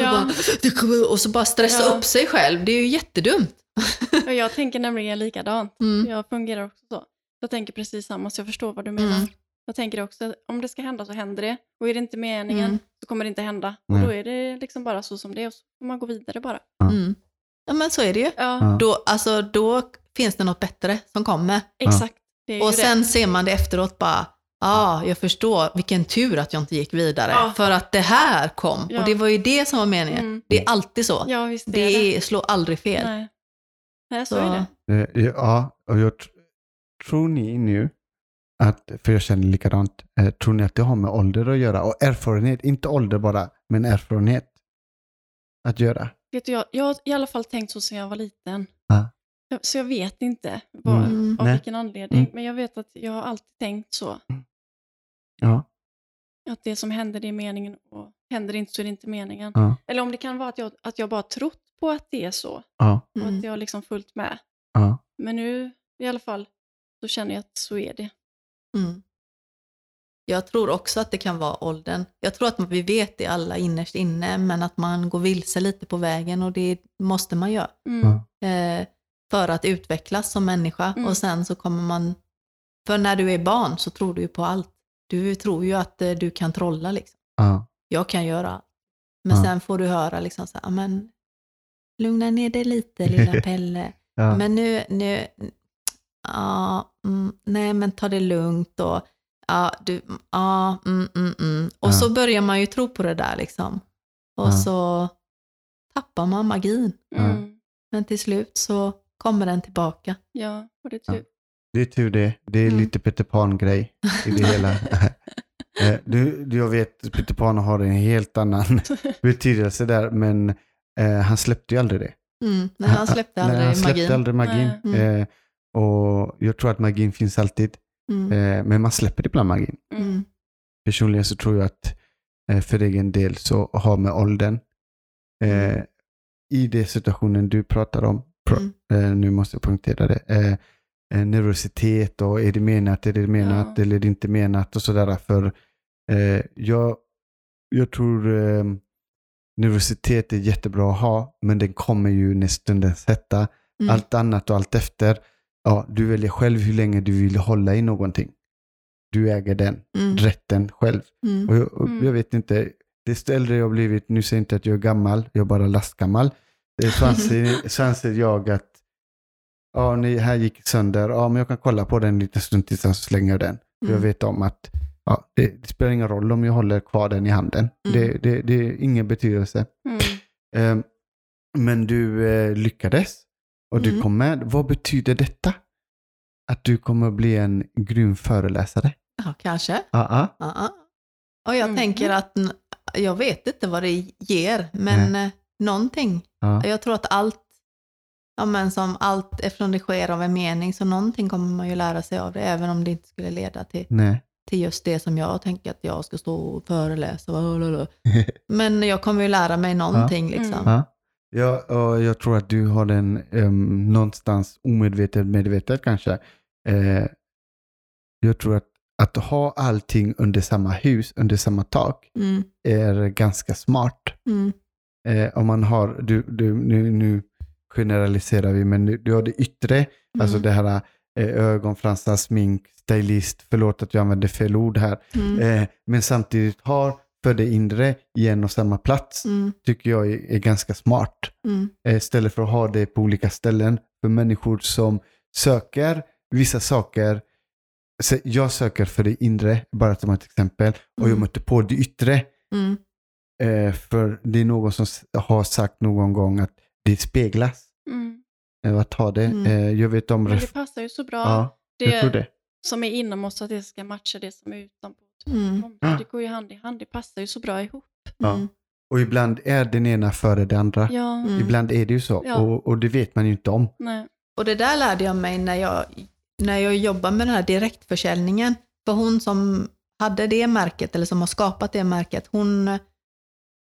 Ja. bara "Det kommer-" och så bara stressa Ja. upp sig själv. Det är ju jättedumt. Och jag tänker nämligen likadant. Mm. Jag fungerar också så. Jag tänker precis samma, så jag förstår vad du menar. Mm. Jag tänker också, att om det ska hända så händer det. Och är det inte meningen Mm. så kommer det inte hända. Och då är det liksom bara så som det är och så får man gå vidare bara. Ja. Mm. Ja men så är det ju. Ja, Ja. Då, alltså, då finns det något bättre som kommer. exakt. Det Och det. sen ser man det efteråt bara, ja, ah, jag förstår vilken tur att jag inte gick vidare. Ja. För att det här kom. Ja. Och det var ju det som var meningen. Mm. Det är alltid så. Ja, det det. är, slår aldrig fel. Nej. Nej, så, Så- är det. Eh, Ja, och jag tr- tror ni nu att, för jag känner likadant, eh, tror ni att det har med ålder att göra? Och erfarenhet, inte ålder bara, men erfarenhet att göra? Vet du, jag, jag har i alla fall tänkt så sedan jag var liten. Ja. Jag- Så jag vet inte vad, Mm. av Nej. vilken anledning. Mm. Men jag vet att jag har alltid tänkt så. Ja. Att det som händer det är meningen och händer det inte så är det inte meningen. Ja. Eller om det kan vara att jag, att jag bara trott på att det är så. Ja. Och Mm. att jag har liksom följt med. Ja. Men nu i alla fall så känner jag att så är det. Mm. Jag tror också att det kan vara åldern. Jag tror att vi vet det alla innerst inne, men att man går vilse lite på vägen och det måste man göra. Mm. Eh, för att utvecklas som människa. Mm. Och sen så kommer man... För när du är barn så tror du ju på allt. Du tror ju att eh, du kan trolla liksom. Ja. Jag kan göra allt. Men Ja. sen får du höra liksom så här, men lugna ner dig lite lilla Pelle. Ja. Men nu, nu, ja, mm, nej men ta det lugnt och ja, du, ja, mm, mm, mm. Och Ja. så börjar man ju tro på det där liksom. Och Ja. så tappar man magin. Mm. Men till slut så kommer den tillbaka. Ja, och det är Ja. tur. Det är tur det. Det är Mm. lite Peter Pan-grej i det hela. Eh, du, jag vet, Peter Pan har en helt annan betydelse där, men eh, han släppte ju aldrig det. Mm. Nej, han släppte aldrig Nej, han släppte magin. aldrig magin. Mm. Eh, Och jag tror att magin finns alltid. Mm. Eh, men man släpper ibland magin. Mm. Personligen så tror jag att eh, för egen del så har med åldern. Eh, I den situationen du pratar om, Mm. eh, nu måste jag poängtera det, eh, eh, nervositet och är det menat, är det menat Ja. eller är det inte menat och sådär. För eh, jag, jag tror eh, nervositet är jättebra att ha, men den kommer ju när stundens hetta. Mm. Allt annat och allt efter, ja, du väljer själv hur länge du vill hålla i någonting. Du äger den Mm. rätten själv. Mm. Och jag, och Mm. jag vet inte, desto äldre jag blivit, nu säger jag inte att jag är gammal, jag är bara lastgammal, så anser, så anser jag att ja, ni, här gick sönder, ja men jag kan kolla på den en liten stund tills jag slänger den. För Jag Mm. vet om att ja, det, det spelar ingen roll om jag håller kvar den i handen. Mm. Det, det, det är ingen betydelse. Mm. Eh, men du eh, lyckades och du Mm. kom med. Vad betyder detta? Att du kommer att bli en grym föreläsare? Ja, kanske. Ja, ja. Ja, ja. Och jag Mm. tänker att, jag vet inte vad det ger, men eh, någonting. Ja. Jag tror att allt, ja men som allt, eftersom det sker av en mening, så någonting kommer man ju lära sig av det, även om det inte skulle leda till, Nej. till just det som jag tänker att jag ska stå och föreläsa. Men jag kommer ju lära mig någonting liksom. Mm. Ja. Ja, och jag tror att du har den um, någonstans omedvetet, medvetet kanske. Eh, jag tror att, att ha allting under samma hus, under samma tak, Mm, är ganska smart. mm, Eh, om man har, du, du, nu, nu generaliserar vi, men du, du har det yttre, alltså mm, det här eh, ögonfransar, smink, stylist, förlåt att jag använder fel ord här, mm, eh, men samtidigt har för det inre i en och samma plats, mm, tycker jag är, är ganska smart. mm, Eh, istället för att ha det på olika ställen. För människor som söker vissa saker, så jag söker för det inre, bara som ett exempel, och jag Mm. möter på det yttre. Eh, för det är någon som har sagt någon gång att det speglas. Mm. Eh, att ha det. Mm. Eh, jag vet om... Men det passar ju så bra. ja, jag tror det det. som är inom oss, att det ska matcha det som är utanpå. Mm. Det går ju hand i hand, det passar ju så bra ihop. Ja. mm, Och ibland är den ena före det andra. Ja, Mm. Ibland är det ju så. Ja. Och, och det vet man ju inte om. nej. Och det där lärde jag mig när jag, när jag jobbade med den här direktförsäljningen. För hon som hade det märket, eller som har skapat det märket, hon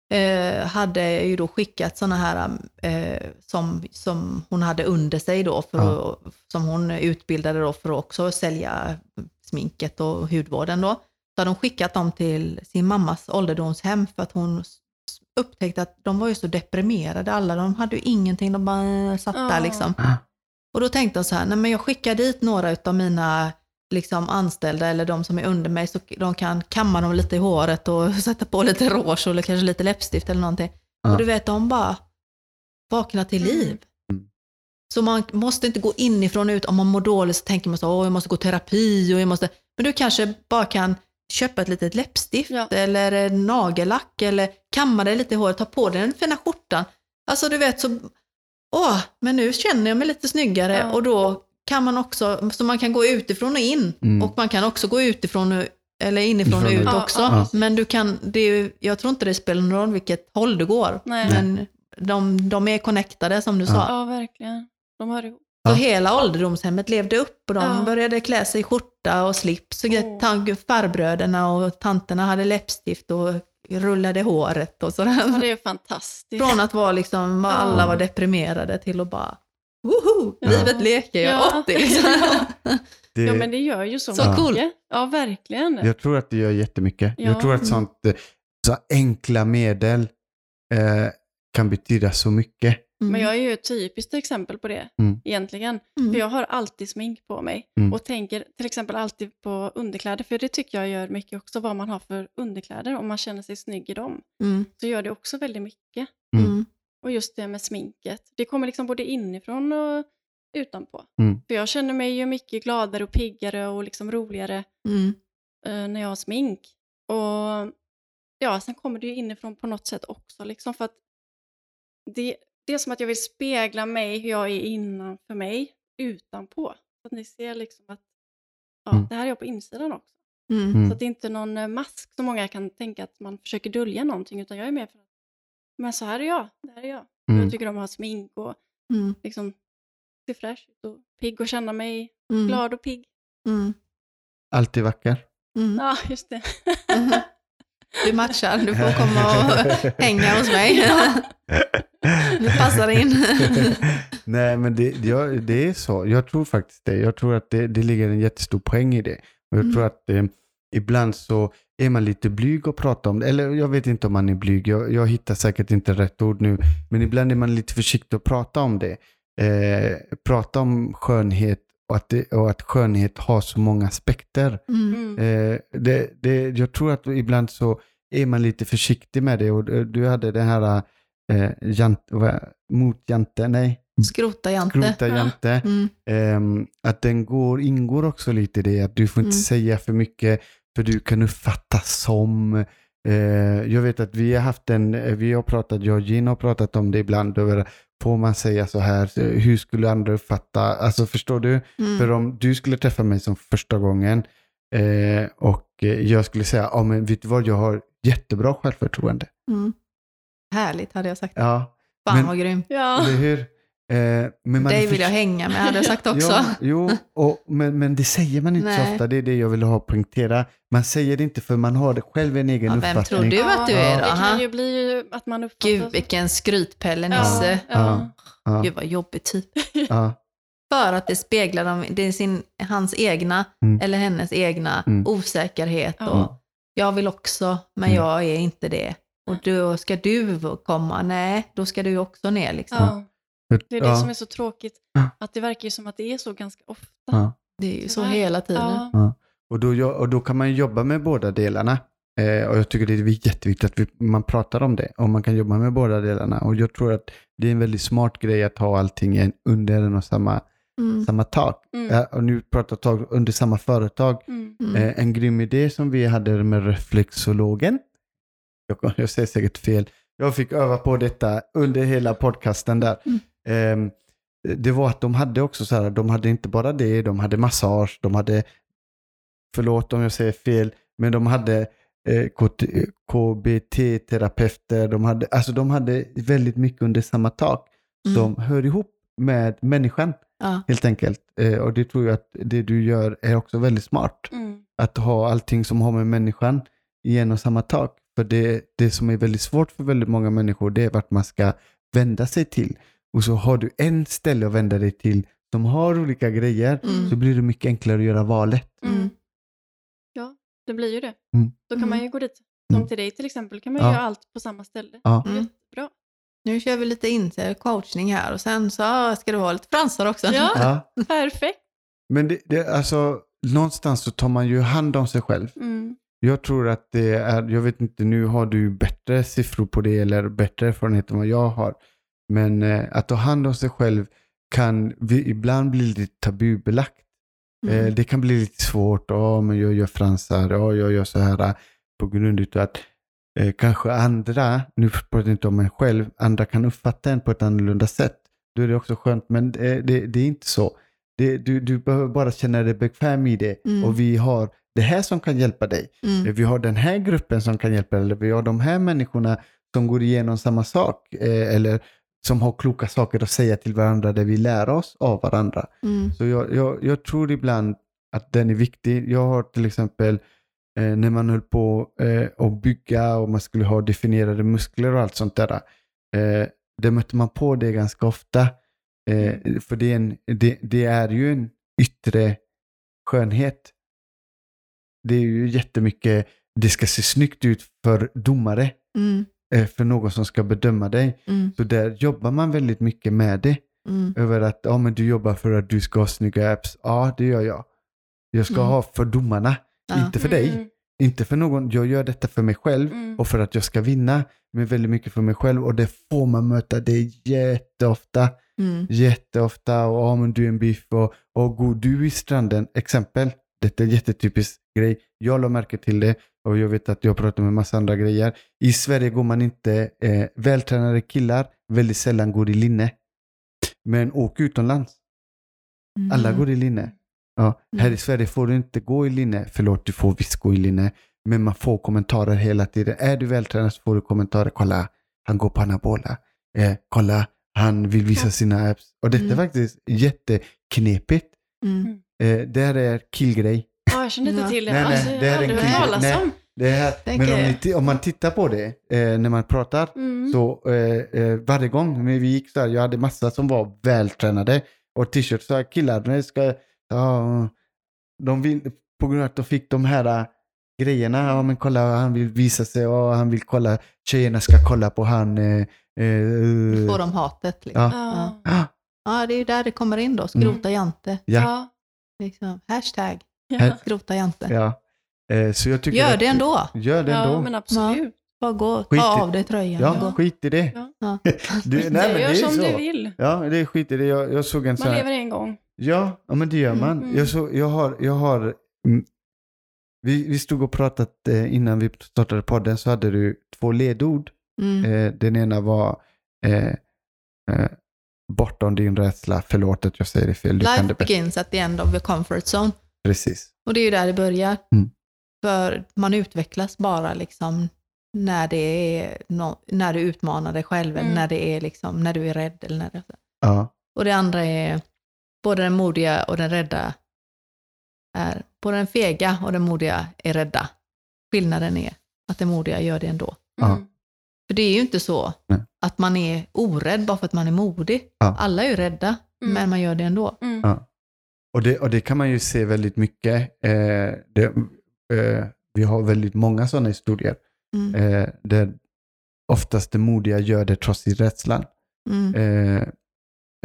eh, hade ju då skickat sådana här eh, som, som hon hade under sig då, för Ja. att, som hon utbildade då för att också sälja sminket och hudvården då. Så hade hon skickat dem till sin mammas ålderdomshem för att hon upptäckte att de var ju så deprimerade alla, de hade ju ingenting, de bara satt där Ja. liksom. Ah, Och då tänkte jag så här, nej men jag skickar dit några av mina liksom, anställda eller de som är under mig så de kan kamma dem lite i håret och sätta på lite rouge eller kanske lite läppstift eller någonting. Ja. Och du vet, de bara vaknar till Mm. liv. Mm. Så man måste inte gå inifrån och ut. Om man mår dåligt så tänker man så, åh jag måste gå i terapi och jag måste... Men du kanske bara kan köpa ett litet läppstift Ja. eller nagellack eller kamma dig lite i håret, ta på dig den fina skjortan. Alltså du vet så, åh, men nu känner jag mig lite snyggare Ja. och då kan man också, så man kan gå utifrån och in Mm. och man kan också gå utifrån och, eller inifrån och ut också. Ja, ja. Men du kan, det är, ju- jag tror inte det spelar någon roll vilket håll du går. Nej. Men de, de är connectade som du sa. Ja, verkligen. De hör ihop. Så Ja. hela ålderdomshemmet levde upp och de Ja. började klä sig i skjorta och slips. Och oh. Farbröderna och tanterna hade läppstift och rullade håret och sådär. Ja, det är fantastiskt. Från att vara liksom, alla var deprimerade till att bara, woho, Ja. livet leker, jag är Ja. 80 liksom. Det, Ja, men det gör ju så, Så mycket. cool. Ja, verkligen. Jag tror att det gör jättemycket. Ja. Jag tror att Mm. sånt, eh, så enkla medel eh, kan betyda så mycket. Men jag är ju ett typiskt exempel på det, Mm. egentligen. Mm. För jag har alltid smink på mig. Mm. Och tänker till exempel alltid på underkläder, för det tycker jag gör mycket också, vad man har för underkläder. Om man känner sig snygg i dem, Mm. så gör det också väldigt mycket. Och just det med sminket. Det kommer liksom både inifrån och utanpå. Mm. För jag känner mig ju mycket gladare och piggare och liksom roligare Mm. eh, när jag har smink. Och ja, sen kommer det ju inifrån på något sätt också. Liksom för att det, det är som att jag vill spegla mig, hur jag är innanför mig, utanpå. Så att ni ser liksom att ja, Mm. det här är jag på insidan också. Mm. Mm. Så att det är inte någon mask som många kan tänka att man försöker dölja någonting, utan jag är mer för att men så här är jag, det här är jag. Mm. Jag tycker om att ha smink och Mm. liksom se fräsch ut och pigg och känna mig Mm. glad och pigg. Mm. Alltid vacker. Mm. Ja, just det. Mhm. Du matchar, du får komma och hänga hos mig. Du passar in. Nej, men det, ja, det är så. Jag tror faktiskt det. Jag tror att det, det ligger en jättestor poäng i det. Och jag Mm. tror att eh, ibland så är man lite blyg att prata om det. Eller jag vet inte om man är blyg. Jag, jag hittar säkert inte rätt ord nu. Men ibland är man lite försiktig att prata om det. Eh, prata om skönhet och att, det, och att skönhet har så många aspekter. Mm. Mm. Eh, det, det, jag tror att ibland så är man lite försiktig med det. Och eh, du hade den här eh, jant, mot jante, nej, Skrota Jante. skrota Ja. jante. Mm. Ehm, att den går, ingår också lite i det. Att du får inte Mm. säga för mycket för du kan uppfattas som. Eh, jag vet att vi har haft en, eh, vi har pratat, jag och Gin har pratat om det ibland. Över, får man säga så här? Hur skulle andra uppfatta? Alltså förstår du? Mm. För om du skulle träffa mig som första gången eh, och eh, jag skulle säga, ja men vet du vad, jag har jättebra självförtroende. Mm. Härligt hade jag sagt. Ja, Fan men- vad grym. Ja. eller hur? Eh, men man Dig vill jag hänga med hade jag sagt också. Ja, jo, och, men, men det säger man inte så Nej. ofta. Det är det jag vill ha poängtera. Man säger det inte för man har det själv en egen Ja, vem uppfattning. tror du att du är då? Det kan ju bli att man uppfattar... Gud vilken skrytpelle Nisse. Ja, ja. Ja, Gud vad jobbig typ. ja, För att det speglar dem, det är sin, hans egna Mm. eller hennes egna Mm. osäkerhet. Ja. Och jag vill också, men Mm. jag är inte det. Och då ska du komma, nej, då ska du också ner liksom. Det är det ja, som är så tråkigt. Att det verkar ju som att det är så ganska ofta. ja. Det är ju så Tyvärr. hela tiden. Ja. Och, då, och då kan man jobba med båda delarna. Eh, och jag tycker det är jätteviktigt att vi, man pratar om det. Och man kan jobba med båda delarna. Och jag tror att det är en väldigt smart grej att ha allting i en- under en och samma, Mm. samma tak. Mm. Eh, och nu pratar jag under samma företag. Mm. Mm. Eh, en grym idé som vi hade med reflexologen. Jag, jag säger säkert fel. Jag fick öva på detta under hela podcasten där. Mm. Ehm, det var att de hade också så här, de hade inte bara det, de hade massage, de hade, förlåt om jag säger fel, men de hade eh, KBT-terapeuter, de hade, alltså de hade väldigt mycket under samma tak Mm. som hör ihop med människan Ja. helt enkelt. Eh, och det tror jag att det du gör är också väldigt smart Mm. att ha allting som har med människan i en och samma tak. För det, det som är väldigt svårt för väldigt många människor det är vart man ska vända sig till. Och så har du en ställe att vända dig till som har olika grejer Mm. så blir det mycket enklare att göra valet. Mm. Mm. Ja, det blir ju det. Mm. Då kan man Mm. ju gå dit. Som Mm. till dig till exempel kan man ju Ja. göra allt på samma ställe. Ja. Jättebra. Nu kör vi lite in coachning här och sen så ska du ha lite fransar också. Ja. Ja. Perfekt. Men det, det, alltså, någonstans så tar man ju hand om sig själv. Mm. Jag tror att det är, jag vet inte, nu har du bättre siffror på det eller bättre erfarenhet än vad jag har. Men eh, att ta hand om sig själv kan ibland bli lite tabubelagt. Mm. Eh, det kan bli lite svårt. Ja, men jag gör fransar. Ja, jag gör så här. eh, På grund av att eh, kanske andra, nu pratar jag inte om mig själv, andra kan uppfatta en på ett annorlunda sätt. Då är det också skönt, men det, det, det är inte så. Det, du, du behöver bara känna dig bekväm i det. Mm. Och vi har det här som kan hjälpa dig. Mm. Vi har den här gruppen som kan hjälpa dig. Eller vi har de här människorna som går igenom samma sak. Eh, eller som har kloka saker att säga till varandra där vi lär oss av varandra. Mm. Så jag, jag, jag tror ibland att den är viktig. Jag har till exempel eh, när man höll på eh, att bygga och man skulle ha definierade muskler och allt sånt där. Eh, det mötte man på det ganska ofta. Eh, för det är, en, det, det är ju en yttre skönhet. Det är ju jättemycket, det ska se snyggt ut för domare, Mm. Eh, för någon som ska bedöma dig. Mm. Så där jobbar man väldigt mycket med det. Mm. Över att ja, men du jobbar för att du ska ha snygga apps. Ja, det gör jag. Jag ska Mm. ha för domarna, Ja. inte för dig. Mm. Inte för någon. Jag gör detta för mig själv Mm. och för att jag ska vinna. Men väldigt mycket för mig själv och det får man möta det jätteofta. Mm. Jätteofta och ja, men du är en biff och, och går du i stranden, exempel. Detta är en jättetypisk grej. Jag la märke till det och jag vet att jag pratar med massa andra grejer. I Sverige går man inte, eh, vältränade killar väldigt sällan går i linne. Men åk utomlands. Alla Mm. går i linne. Ja, här Mm. i Sverige får du inte gå i linne. Förlåt, du får visst gå i linne. Men man får kommentarer hela tiden. Är du vältränad så får du kommentarer. Kolla, han går på anabola. Eh, kolla, han vill visa sina apps. Och detta är Mm. faktiskt jätteknepigt. Mm. Eh, det här är killgrej. Ja, jag kände inte Ja. till det. Nej, nej, alltså, det här är en talas Nej. om. Det här, men om, ni, om man tittar på det eh, när man pratar Mm. så eh, eh, varje gång vi gick så här, jag hade massa som var vältränade och t-shirts så här, killar, nu ska, ja, de vill, på grund av att de fick de här äh, grejerna, ja men kolla han vill visa sig och han vill kolla, tjejerna ska kolla på han. Eh, eh, Får de hatet. Liksom. Ja. Ja. Ja, det är ju där det kommer in då. Skrota Jante. ja, Ja. Liksom. Hashtag Ja. skrota Jante. ja. Eh, så jag tycker Gör att- det ändå. Gör det ja, ändå. men absolut. Bara gå, Skit i- ta av dig tröjan. Ja, och gå. skit i det. Ja. Ja. Du, nej, men det Gör är som så. du vill. Ja, det är skit i det. Jag, jag såg en sån Man här... lever en gång. Ja, ja, men det gör man. Mm. Jag, så, jag har... Jag har mm, vi, vi stod och pratade eh, innan vi startade podden så hade du två ledord. Mm. Eh, den ena var eh, eh, bortom din rädsla, förlåt att jag säger det fel. Du kan Life det begins at the end of the comfort zone. Precis. Och det är ju där det börjar. Mm. För man utvecklas bara liksom när, det är nå- när du utmanar dig själv eller Mm. när, det är liksom, när du är rädd. Eller när det, Ja, och det andra är både den modiga och den rädda. Är, både den fega och den modiga är rädda. Skillnaden är att den modiga gör det ändå. Mm. För det är ju inte så Nej. att man är orädd bara för att man är modig. Ja. Alla är ju rädda, Mm. men man gör det ändå. Mm. Ja. och det, och det kan man ju se väldigt mycket. Eh, det, eh, vi har väldigt många sådana historier. Mm. Eh, där oftast det modiga gör det trots i rädslan. Mm.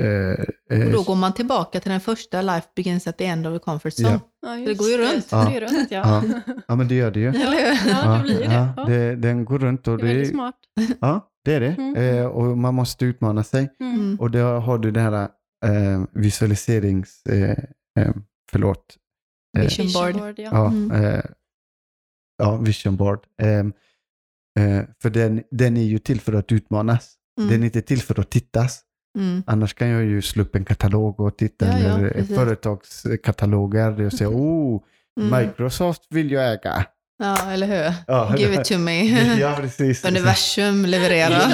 Eh, eh, eh, Och då går man tillbaka till den första Life begins at the end of the comfort zone. Ja. Ja, det går ju runt. Det, Ja. det runt, ja. Ja. ja, men det gör det ju. Ja, det blir det. Ja, det. Den går runt och Det är väldigt det, smart. ja, det är det. Mm. Eh, och man måste utmana sig. Mm. Mm. Och då har du den här eh, visualiserings... Eh, eh, förlåt. Eh, Vision board. ja. Ja, Mm. eh, ja, vision board. Eh, eh, för den, den är ju till för att utmanas. Mm. Den är inte till för att tittas. Mm. Annars kan jag ju slå upp en katalog och titta, Ja, ja, eller företagskataloger och säga oh, Mm. Microsoft vill jag äga. Ja, eller hur? Ja, Give it to me. ja, precis. Universum levererar.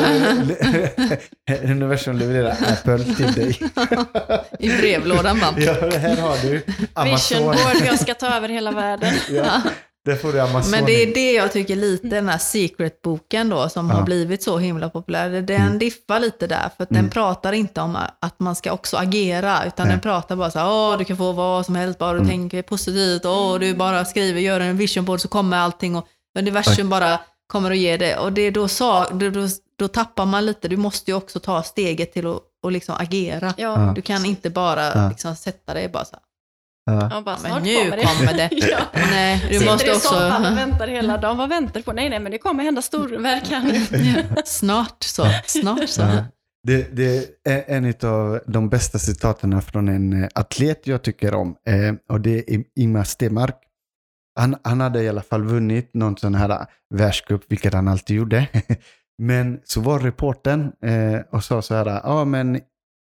Universum levererar Apple till dig. I brevlådan bara. ja, här har du. Vision Amazon. board, jag ska ta över hela världen. Ja, där får du Amazon. Men det är det jag tycker lite, den här Secret-boken då, som Ja. har blivit så himla populär, den Mm. diffar lite där, för att Mm. den pratar inte om att man ska också agera, utan Nej. den pratar bara så här, åh, du kan få vad som helst, bara du Mm. tänker positivt, åh, du bara skriver, gör en vision board så kommer allting och universum bara kommer att ge det. Och det är då, sa, då, då, då tappar man lite, du måste ju också ta steget till att och liksom agera. Ja. Du kan inte bara Ja. liksom sätta dig bara så här, Ja. bara, men nu kommer det. kommer det. ja. nej, du Sitter måste i också... soffan och väntar hela dagen. Vad väntar du på? Nej, nej, men det kommer hända storverk här nu. Snart så, snart så. Ja. Det, det är en av de bästa citaten från en eh, atlet jag tycker om. Eh, och det är Ingmar Stenmark. Han, han hade i alla fall vunnit någon sån här eh, världscup, vilket han alltid gjorde. men så var reporten eh, och sa så här, ja ah, men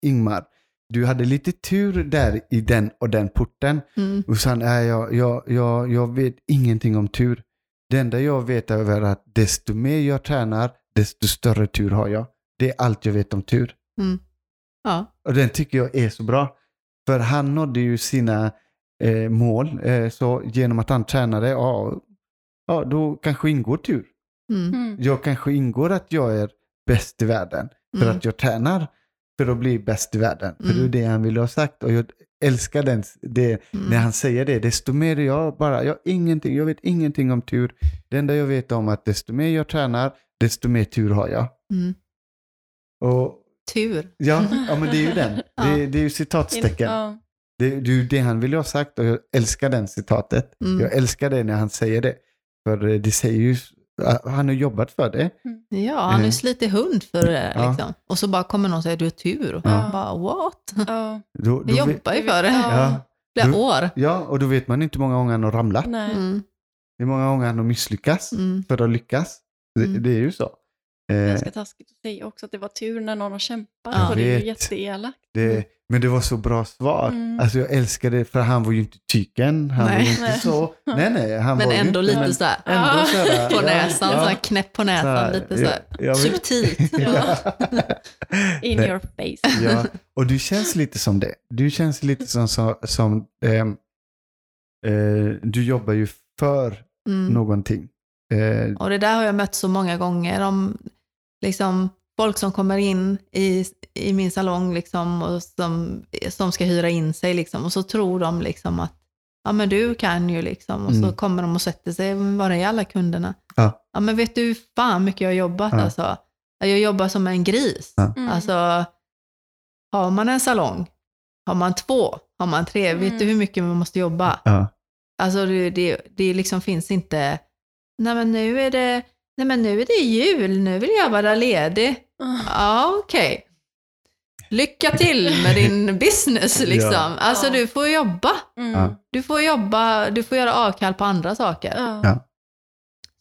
Ingmar, du hade lite tur där i den och den porten. Mm. Och sen är jag, jag, jag, jag vet ingenting om tur. Det enda jag vet är att desto mer jag tränar, desto större tur har jag. Det är allt jag vet om tur. Ja. Och den tycker jag är så bra. För han nådde ju sina eh, mål. Eh, så genom att han tränade, ja, ja, då kanske ingår tur. Mm. Mm. Jag kanske ingår att jag är bäst i världen. För Mm. att jag tränar för att bli bäst i världen. För det är Mm. det han ville ha sagt. Och jag älskar den, det, Mm. när han säger det. Desto mer jag bara, jag, ingenting, jag vet ingenting om tur. Det enda jag vet om att desto mer jag tränar, desto mer tur har jag. Mm. Och Tur. ja, ja men det är ju den. Ja. Det, det är ju citatstecken. Ja. Det, det är ju det han ville ha sagt och jag älskar den citatet. Mm. Jag älskar det när han säger det. För eh, det säger ju, han har jobbat för det. Ja, han har ju Eh. slitit hund för det. Ja. Liksom. Och så bara kommer någon och säger du har tur. Ja. Man Bara, what? Ja. Då, då Jag jobbar ju för det. Ja. ja, Flera år. ja, och då vet man inte hur många gånger han har ramlat. Nej. Mm. Hur många gånger han har misslyckats Mm. för att lyckas. Det, Mm. det är ju så. Eh, Ganska taskigt att säga också att det var tur när någon har kämpat. Ja. och det är ju jätteelakt. det, Men det var så bra svar. Mm. Alltså jag älskade det, för han var ju inte tyken. Han Nej. var ju inte så. Nej, nej. Han Men var ändå inte, lite men sådär Ändå sådär. på näsan, ja. så här knäpp på näsan, Så här, lite ja, såhär jag vet- subtilt. Ja. In Nej. your face. Ja, och du känns lite som det. Du känns lite som, som, som ehm, eh, du jobbar ju för Mm. någonting. Eh, Och det där har jag mött så många gånger. Om liksom, folk som kommer in i, i min salong liksom, och som, som ska hyra in sig liksom, och så tror de liksom att ja men du kan ju liksom och så Mm. kommer de och sätter sig, var är alla kunderna? Ja. ja men vet du hur fan mycket jag har jobbat Ja. alltså? Jag jobbar som en gris. Ja. Mm. Alltså, har man en salong, har man två, har man tre, vet Mm. du hur mycket man måste jobba? ja, Alltså det, det, det liksom finns inte, nej men nu är det, nej men nu är det jul, nu vill jag vara ledig. Ah. Ja, okej. Lycka till med din business liksom. Ja. Alltså Ja. du får jobba. Mm. Du får jobba, du får göra avkall på andra saker. Ja.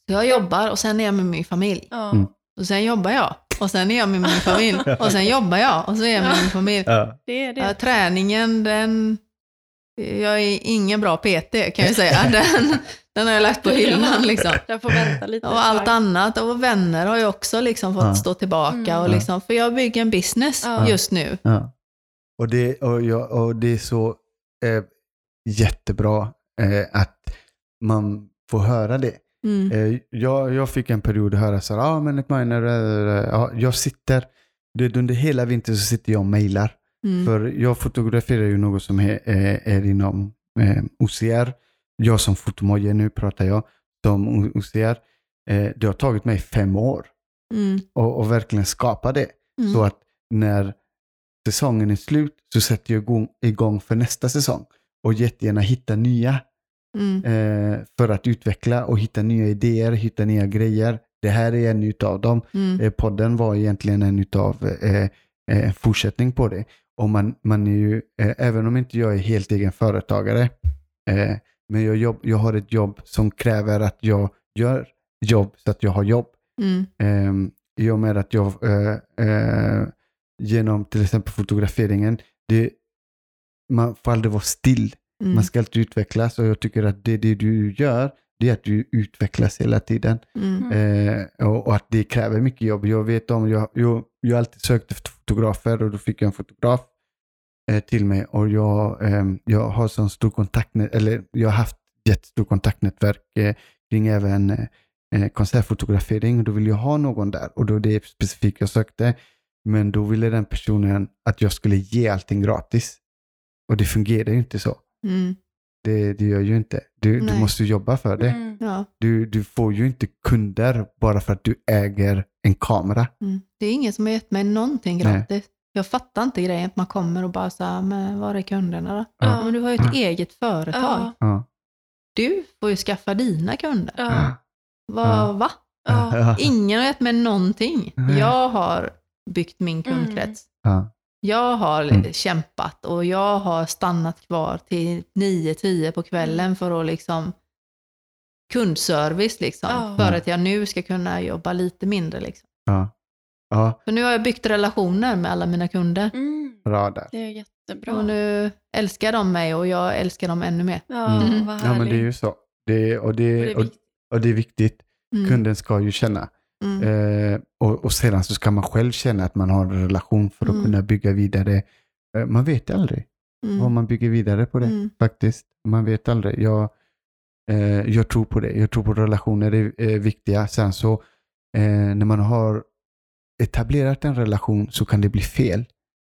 Så jag jobbar och sen är jag med min familj. Ja. Mm. Och sen jobbar jag. Och sen är jag med min familj. Och sen jobbar jag och så är jag med min familj. ja. Det är det. Träningen, den... Jag är ingen bra PT kan jag säga. Den, den har jag lagt på hyllan liksom. Jag får vänta lite. Och allt annat och vänner har jag också liksom fått Ja. stå tillbaka. Mm. Och liksom, för jag bygger en business Ja. just nu. Ja. Och, det, och, jag, och det är så eh, jättebra eh, att man får höra det. Mm. Eh, jag, jag fick en period att höra så här, ah, men ett miner, eh, ja, jag sitter, det, under hela vintern så sitter jag och mejlar. Mm. För jag fotograferar ju något som är, är, är inom eh, OCR. Jag som fotomoje, nu pratar jag som OCR. Eh, det har tagit mig fem år Mm. och, och verkligen skapa det. Mm. Så att när säsongen är slut så sätter jag igång, igång för nästa säsong. Och jättegärna hitta nya Mm. eh, för att utveckla och hitta nya idéer, hitta nya grejer. Det här är en utav dem. Mm. Eh, podden var egentligen en utav eh, eh, fortsättning på det. Och man, man är ju, eh, även om inte jag är helt egen företagare, eh, men jag, jobb, jag har ett jobb som kräver att jag gör jobb så att jag har jobb. Mm. Eh, I och med att jag eh, eh, genom till exempel fotograferingen, det, man får aldrig vara still. Mm. Man ska alltid utvecklas och jag tycker att det, det du gör, det är att du utvecklas hela tiden. Mm. Eh, och, och att det kräver mycket jobb. Jag vet om, jag, jag, jag alltid sökt efter fotografer och då fick jag en fotograf eh, till mig och jag, ehm, jag har sån stor kontaktnät, eller jag har haft jättestor kontaktnätverk eh, kring även eh, eh, konsertfotografering och då ville jag ha någon där och då det specifikt jag sökte. Men då ville den personen att jag skulle ge allting gratis. Och det fungerar ju inte så. Mm. Det, det gör ju inte. Du, du måste jobba för det. Mm. Ja. Du, du får ju inte kunder bara för att du äger en kamera. Mm. Det är ingen som har gett mig någonting Nej. gratis. Jag fattar inte grejen att man kommer och bara så här, men var är kunderna då? Ja. Men du har ju ett eget företag. Ja. Ja. Du får ju skaffa dina kunder. Ja. Va? Ja. va? Ja. Ingen har gett mig någonting. Jag har byggt min kundkrets. Ja. Jag har Mm. kämpat och jag har stannat kvar till 9-10 på kvällen för att liksom kundservice liksom. Ja. För att jag nu ska kunna jobba lite mindre liksom. Ja. Ja, För nu har jag byggt relationer med alla mina kunder. Mm. bra där. Det är jättebra. Och nu älskar de mig och jag älskar dem ännu mer. Ja, Mm. vad Ja, men det är ju så. Det, och, Och det, det är och, viktigt. och det är viktigt. Mm. Kunden ska ju känna. Mm. Eh, och, och sedan så ska man själv känna att man har en relation för att Mm. kunna bygga vidare. Eh, man vet aldrig Mm. vad man bygger vidare på det Mm. faktiskt. Man vet aldrig. Jag, eh, jag tror på det. Jag tror på relationer är, är viktiga. Sen så eh, när man har etablerat en relation så kan det bli fel.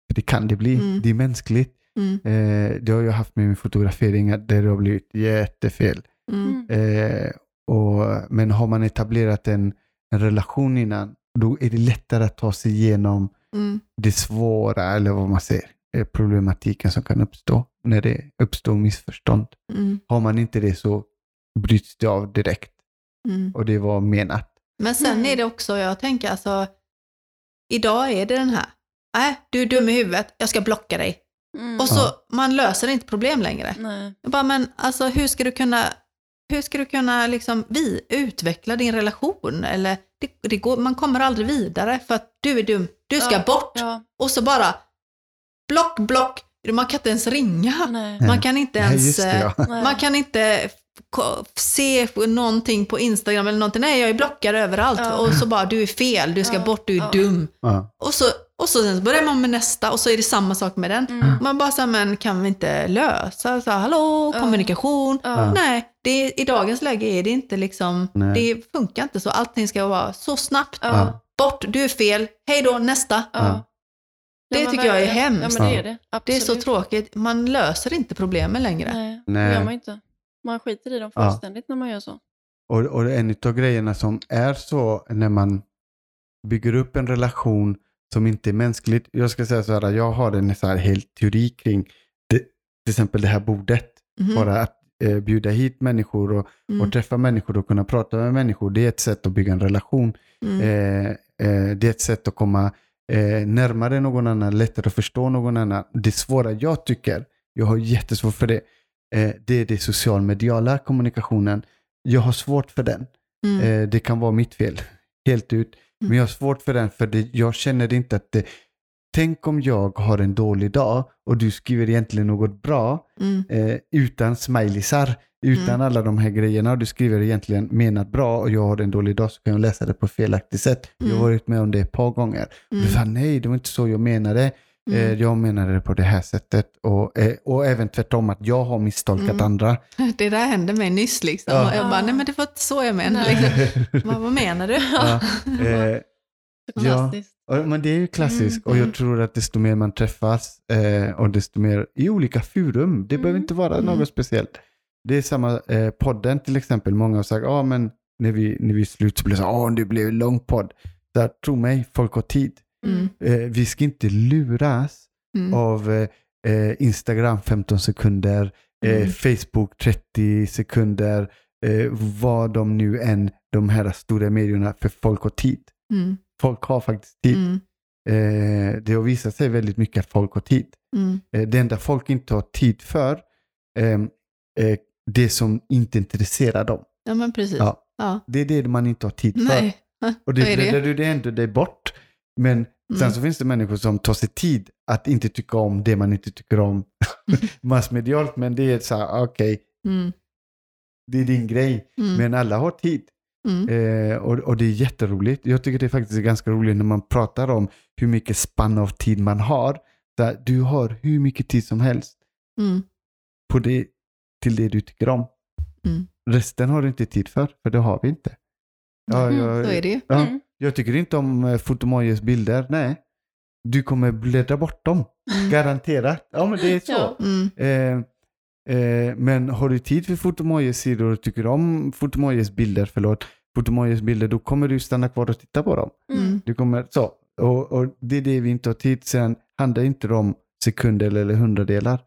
För det kan det bli. Mm. Det är mänskligt. Mm. Eh, det har jag haft med min fotografering där det har blivit jättefel. Mm. Eh, och, men har man etablerat en, en relation innan, då är det lättare att ta sig igenom Mm. det svåra, eller vad man säger, eh, problematiken som kan uppstå när det uppstår missförstånd. Mm. Har man inte det så bryts det av direkt. Mm. Och det var menat. Men sen Mm. är det också, jag tänker alltså, idag är det den här, nej du är dum i huvudet, jag ska blocka dig. Mm. Och så, man löser inte problem längre. Nej. Jag bara, men alltså hur ska du kunna, hur ska du kunna liksom, vi, utveckla din relation? Eller, det, det går, man kommer aldrig vidare för att du är dum, du ska Ja, bort. Ja. Och så bara block, block. Man kan inte ens ringa. Nej. Man kan inte ens... det, ja. eh. Man kan inte se någonting på Instagram eller någonting. Nej, jag är blockad överallt. Ja. Och så bara, du är fel, du ska Ja, bort, du är ja. dum. Ja. Och så, och så sen börjar man med nästa och så är det samma sak med den. Mm. Man bara så här, men kan vi inte lösa? Så här, hallå, Ja. kommunikation. Ja. Nej, det, i dagens läge är det inte liksom, Nej. det funkar inte så. Allting ska vara så snabbt. Ja. Bort, du är fel, hej då, nästa. Ja. Det Ja, tycker jag är verkligen. hemskt. Ja, men det är det. Det är så tråkigt. Man löser inte problemen längre. Nej, Nej. det gör man inte. Man skiter i dem Ja. fullständigt när man gör så. Och, och en av grejerna som är så när man bygger upp en relation som inte är mänskligt. Jag ska säga så här, jag har en så här helt teori kring det, till exempel det här bordet. Mhm. Bara att eh, bjuda hit människor och, Mm, och träffa människor och kunna prata med människor. Det är ett sätt att bygga en relation. mm, Eh, eh, det är ett sätt att komma eh, närmare någon annan, lättare att förstå någon annan. Det svåra jag tycker, jag har jättesvårt för det, eh, det är det socialmediala kommunikationen. Jag har svårt för den. mm, Eh, det kan vara mitt fel, helt ut. Mm. Men jag har svårt för den för det, jag känner inte att det... Tänk om jag har en dålig dag och du skriver egentligen något bra mm, eh, utan smileysar, utan Mm. alla de här grejerna och du skriver egentligen menat bra och jag har en dålig dag så kan jag läsa det på felaktigt sätt. Jag har Mm. varit med om det ett par gånger. Och mm, du sa nej, det var inte så jag menade. mm. Eh, jag menade det på det här sättet. Och, eh, och även tvärtom att jag har misstolkat Mm. andra. Det där hände mig nyss liksom. Ja. Och jag bara, nej men det var inte så jag menade. Liksom. Vad, menar du? ja, eh, Ja. Men det är ju klassiskt Mm, och jag mm. tror att desto mer man träffas eh, och desto mer i olika forum, det behöver Mm. inte vara Mm. något speciellt. Det är samma eh, podden till exempel, många har sagt, ja ah, men när vi, när vi är slut så blir det så, ja det blev en lång podd. Där, tro mig, folk har tid. Mm, Eh, vi ska inte luras mm, av eh, Instagram 15 sekunder, eh, Mm. Facebook 30 sekunder, eh, vad de nu än, de här stora medierna, för folk har tid. Folk har faktiskt tid. mm, Eh, det har visat sig väldigt mycket att folk har tid. mm, Eh, det enda folk inte har tid för, eh, det som inte intresserar dem. Ja men precis. Ja. Ja. Det är det man inte har tid för. Nej. Och det bläddrar du det ändå dig bort. Men sen Mm. så finns det människor som tar sig tid att inte tycka om det man inte tycker om massmedialt. Men det är så här, okej, Mm, det är din grej. mm, Men alla har tid. Mm, Eh, och, och det är jätteroligt. Jag tycker det är faktiskt ganska roligt när man pratar om hur mycket spann av tid man har. Så du har hur mycket tid som helst mm, på det, till det du tycker om. Mm. Resten har du inte tid för, för det har vi inte. Ja, Mm, jag, Så är det ju. ja, Mm. jag tycker inte om eh, Fotomojes bilder. Nej, du kommer bläddra bort dem. Garanterat. Ja, men det är så. Ja. mm, Eh, eh, men har du tid för Fotomojes sidor och tycker om Fotomojes bilder, förlåt, Fotomojes bilder, då kommer du stanna kvar och titta på dem. mm, Du kommer, så. Och, och det är det vi inte har tid. Sen handlar inte det om sekunder eller hundradelar.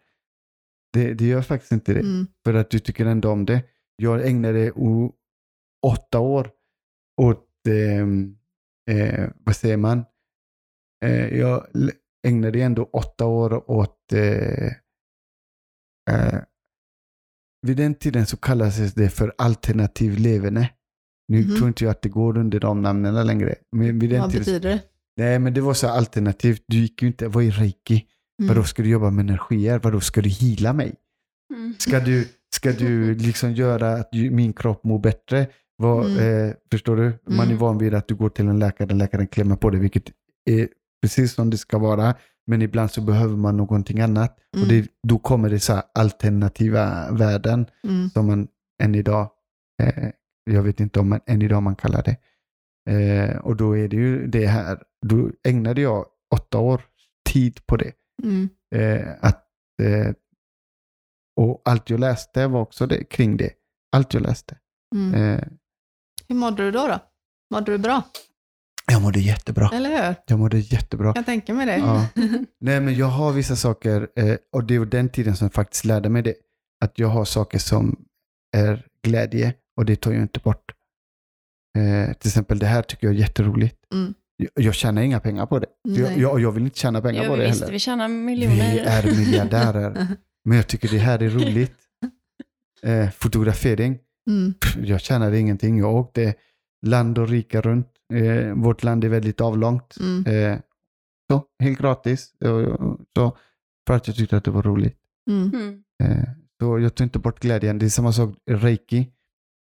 Det, det gör faktiskt inte det. mm, För att du tycker ändå om det. Jag ägnade o, åtta år åt, ehm, eh, vad säger man? Eh, jag ägnade ändå åtta år åt, eh, eh, vid den tiden så kallades det för alternativ leverne. Nu Mhm. tror inte jag att det går under de namnen längre. Men vid den Vad tiden, betyder det? nej, men det var så alternativt. Du gick ju inte, vad är reiki? Mm. Vadå ska du jobba med energier? Vadå ska du hila mig? Mm. Ska du, ska du liksom göra att min kropp mår bättre? Vad, Mm. eh, förstår du? Man är Mm. van vid att du går till en läkare, läkaren klämmer på dig, vilket är precis som det ska vara. Men ibland så behöver man någonting annat. Och Mm. det, då kommer det så här alternativa värden Mm, som man än idag, eh, jag vet inte om man än idag man kallar det. Eh, och då är det ju det här, då ägnade jag åtta år tid på det. mm, Eh, att, eh, och allt jag läste var också det, kring det. Allt jag läste. mm. Eh, Hur mådde du då? då? Mådde du bra? Jag mådde jättebra. Eller hur? Jag mådde jättebra. Jag tänka mig det. Ja. Nej, men jag har vissa saker, eh, och det var den tiden som faktiskt lärde mig det. Att jag har saker som är glädje och det tar jag inte bort. Eh, till exempel det här tycker jag är jätteroligt. Mm. Jag, jag tjänar inga pengar på det. Jag, jag, jag vill inte tjäna pengar Ja, på det visst, heller. vi tjänar Vi miljoner. är miljardärer. Men jag tycker det här är roligt. Eh, fotografering. Mm, Jag tjänade ingenting. Jag åkte land och rika runt. Eh, vårt land är väldigt avlångt. mm, Eh, så, helt gratis. Så, för att jag tyckte att det var roligt. Mm. Mm. Eh, så jag tog inte bort glädjen. Det är samma sak reiki.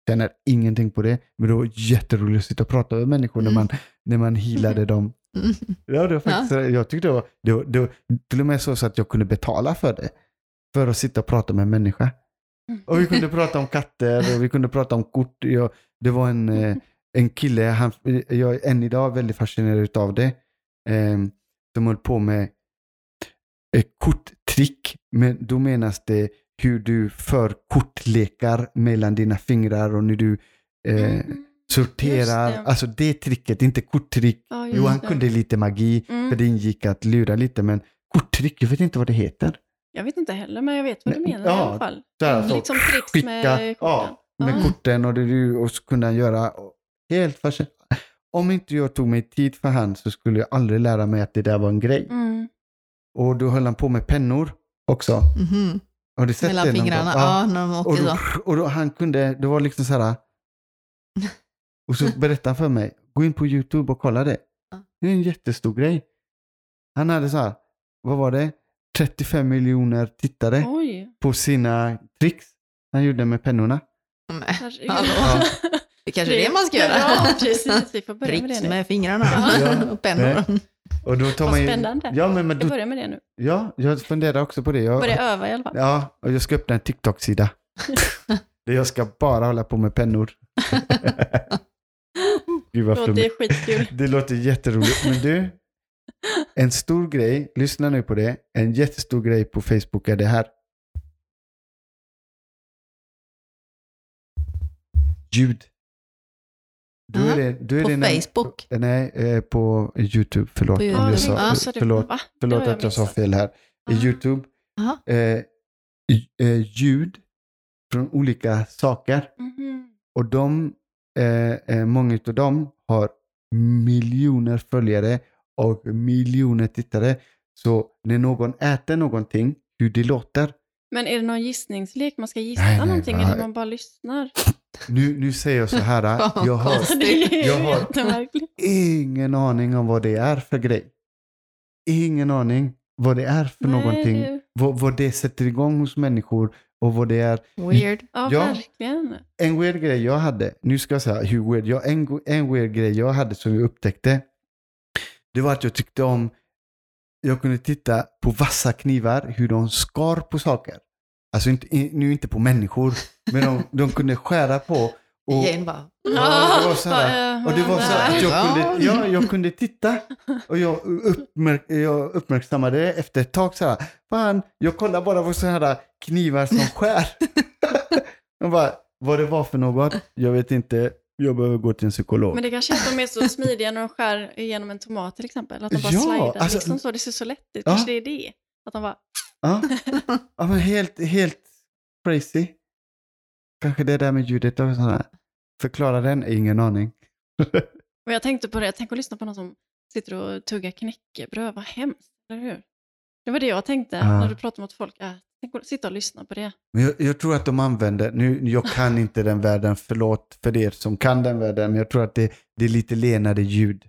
Känner ingenting på det, men det var jätteroligt att sitta och prata med människor när Mm. man, när man healade dem. Mm. Ja, det var faktiskt, jag tyckte det var, det var, det var till och med så, så att jag kunde betala för det. För att sitta och prata med en människa. Och vi kunde prata om katter och vi kunde prata om kort. Jag, det var en, eh, en kille, han, jag är än idag väldigt fascinerad av det, eh, som höll på med eh, korttrick. Men då menas det hur du för kortlekar mellan dina fingrar och när du eh, Mm. sorterar. Det. Alltså det tricket, inte korttrick. Ja, Jo, han det. kunde lite magi, Mm. för det ingick att lura lite, men korttrick, jag vet inte vad det heter. Jag vet inte heller, men jag vet vad du menar i ja, alla fall. Så här, så liksom tricks skicka, med korten. ja, med Ja. korten och, det, och så kunde han göra helt fascinerande. Om inte jag tog mig tid för han så skulle jag aldrig lära mig att det där var en grej. Mm. Och då höll han på med pennor också. Mhm. Har du sett Mellan det någon gång? fingrarna, ja, när de Och, då, så. och då han kunde, det var liksom så här. Och så berättade han för mig, gå in på YouTube och kolla det. Ja. Det är en jättestor grej. Han hade så här, vad var det? 35 miljoner tittare Oj. på sina tricks han gjorde med pennorna. Nej, Herregud. Det kanske är det man ska göra. Ja, precis. Vi får börja med det nu. med fingrarna Ja. och pennor. Och då tar Vad man ju, spännande. Ja, men, men Jag då, börjar med det nu. ja, jag funderar också på det. Jag, Börja öva i alla fall. Ja, och jag ska öppna en TikTok-sida. där jag ska bara hålla på med pennor. Gud vad Låter flummigt. skitkul. Det låter jätteroligt. Men du, en stor grej, lyssna nu på det. En jättestor grej på Facebook är det här. Ljud. Är Aha, det, då är på när- Facebook? Nej, eh, på YouTube. Förlåt, På YouTube. sa, det, förlåt, va? förlåt jag att jag sa fel här. I Ah. YouTube, eh, eh, ljud från olika saker. Mhm. Och de, eh, eh, många av dem har miljoner följare och miljoner tittare. Så när någon äter någonting, hur det låter. Men är det någon gissningslek? Man ska gissa Nej, nej, någonting va? eller man bara lyssnar? Nu, nu säger jag så här, jag har Jag har- ingen aning om vad det är för grej. Ingen aning vad det är för Nej, någonting. Vad, vad det sätter igång hos människor och vad det är. Weird. Ja, Ja. verkligen. En weird grej jag hade, nu ska jag säga hur weird, jag, en, en weird grej jag hade som jag upptäckte, det var att jag tyckte om, jag kunde titta på vassa knivar, hur de skar på saker. Alltså inte, nu inte på människor, men de, de kunde skära på. Och, Jane bara, Ja, det var så här. Vad, och det var så att jag Ja. kunde, ja, jag kunde titta och jag, uppmärk, jag uppmärksammade det efter ett tag så här. Fan, jag kollar bara på sådana här knivar som skär. jag bara, vad det var för något, jag vet inte. Jag behöver gå till en psykolog. Men det kanske är att de är så smidiga när de skär igenom en tomat till exempel. Att de bara Ja, slidar alltså- liksom så. Det ser så lätt ut. Ja. Kanske det är det. Att de bara... Ja, ja men helt, helt crazy. Kanske det där med ljudet och sådär. Förklara den, ingen aning. Och jag tänkte på det, tänk att lyssna på någon som sitter och tuggar knäckebröd. Vad hemskt, eller hur? Det var det jag tänkte Ja. när du pratade mot folk. Äh, tänk att sitta och lyssna på det. Men jag, jag tror att de använder, nu, jag kan inte den världen, förlåt för er som kan den världen, men jag tror att det, det är lite lenare ljud.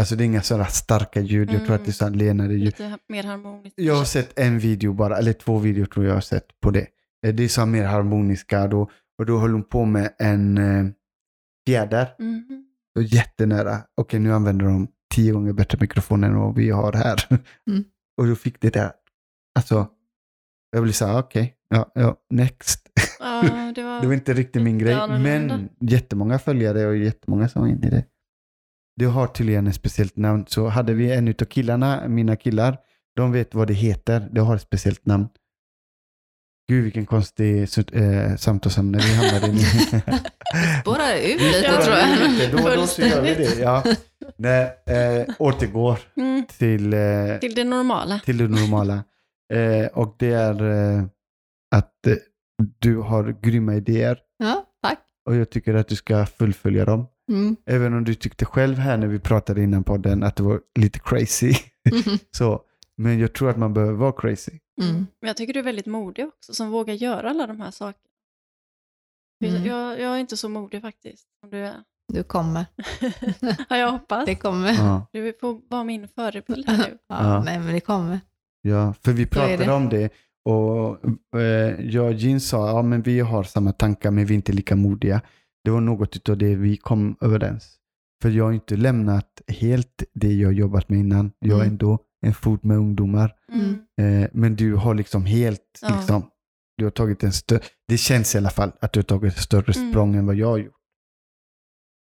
Alltså det är inga sådana starka ljud, jag tror att det är så här lenare ljud. Lite mer harmoniskt. Jag har sett en video bara, eller två videor tror jag har sett på det. Eh, Det är så mer harmoniska då, och då höll hon på med en eh, fjäder, Mhm. och jättenära. Okej, nu använder de tio gånger bättre mikrofon än vad vi har här. Mm. och då fick det där, alltså, jag blev så här, okej, ja, ja, next. Ja, det var... Det var inte riktigt min grej, men jättemånga följare och jättemånga som var inne i det. Det har tydligen ett speciellt namn, så hade vi en utav killarna, mina killar, de vet vad det heter, det har ett speciellt namn. Gud vilken konstig äh, samtalsämne vi hamnade i. spårar ut Vi lite tror jag. lite, Då, då så gör vi det. Ja. Nej, eh, återgår Mm, till, eh, till det normala. till det normala. Eh, och det är att du har grymma idéer Ja, tack. och jag tycker att du ska fullfölja dem. Mm. Även om du tyckte själv här när vi pratade innan podden att det var lite crazy. så, men jag tror att man behöver vara crazy. Mm. Men jag tycker du är väldigt modig också, som vågar göra alla de här sakerna. Mm. Jag, jag är inte så modig faktiskt, som du är. Du kommer. Har jag hoppas. Det kommer. Ja. Du får vara min förebild här nu. Ja, Ja. Nej, men det kommer. Ja, för vi pratade det. om det och eh, jag och Jean sa ja men vi har samma tankar men vi är inte lika modiga. Det var något av det vi kom överens. För jag har inte lämnat helt det jag jobbat med innan. Jag är Mm. ändå en fot med ungdomar. Mm. Eh, men du har liksom helt, Ja. liksom, du har tagit en större, det känns i alla fall att du har tagit ett större Mm. språng än vad jag har gjort.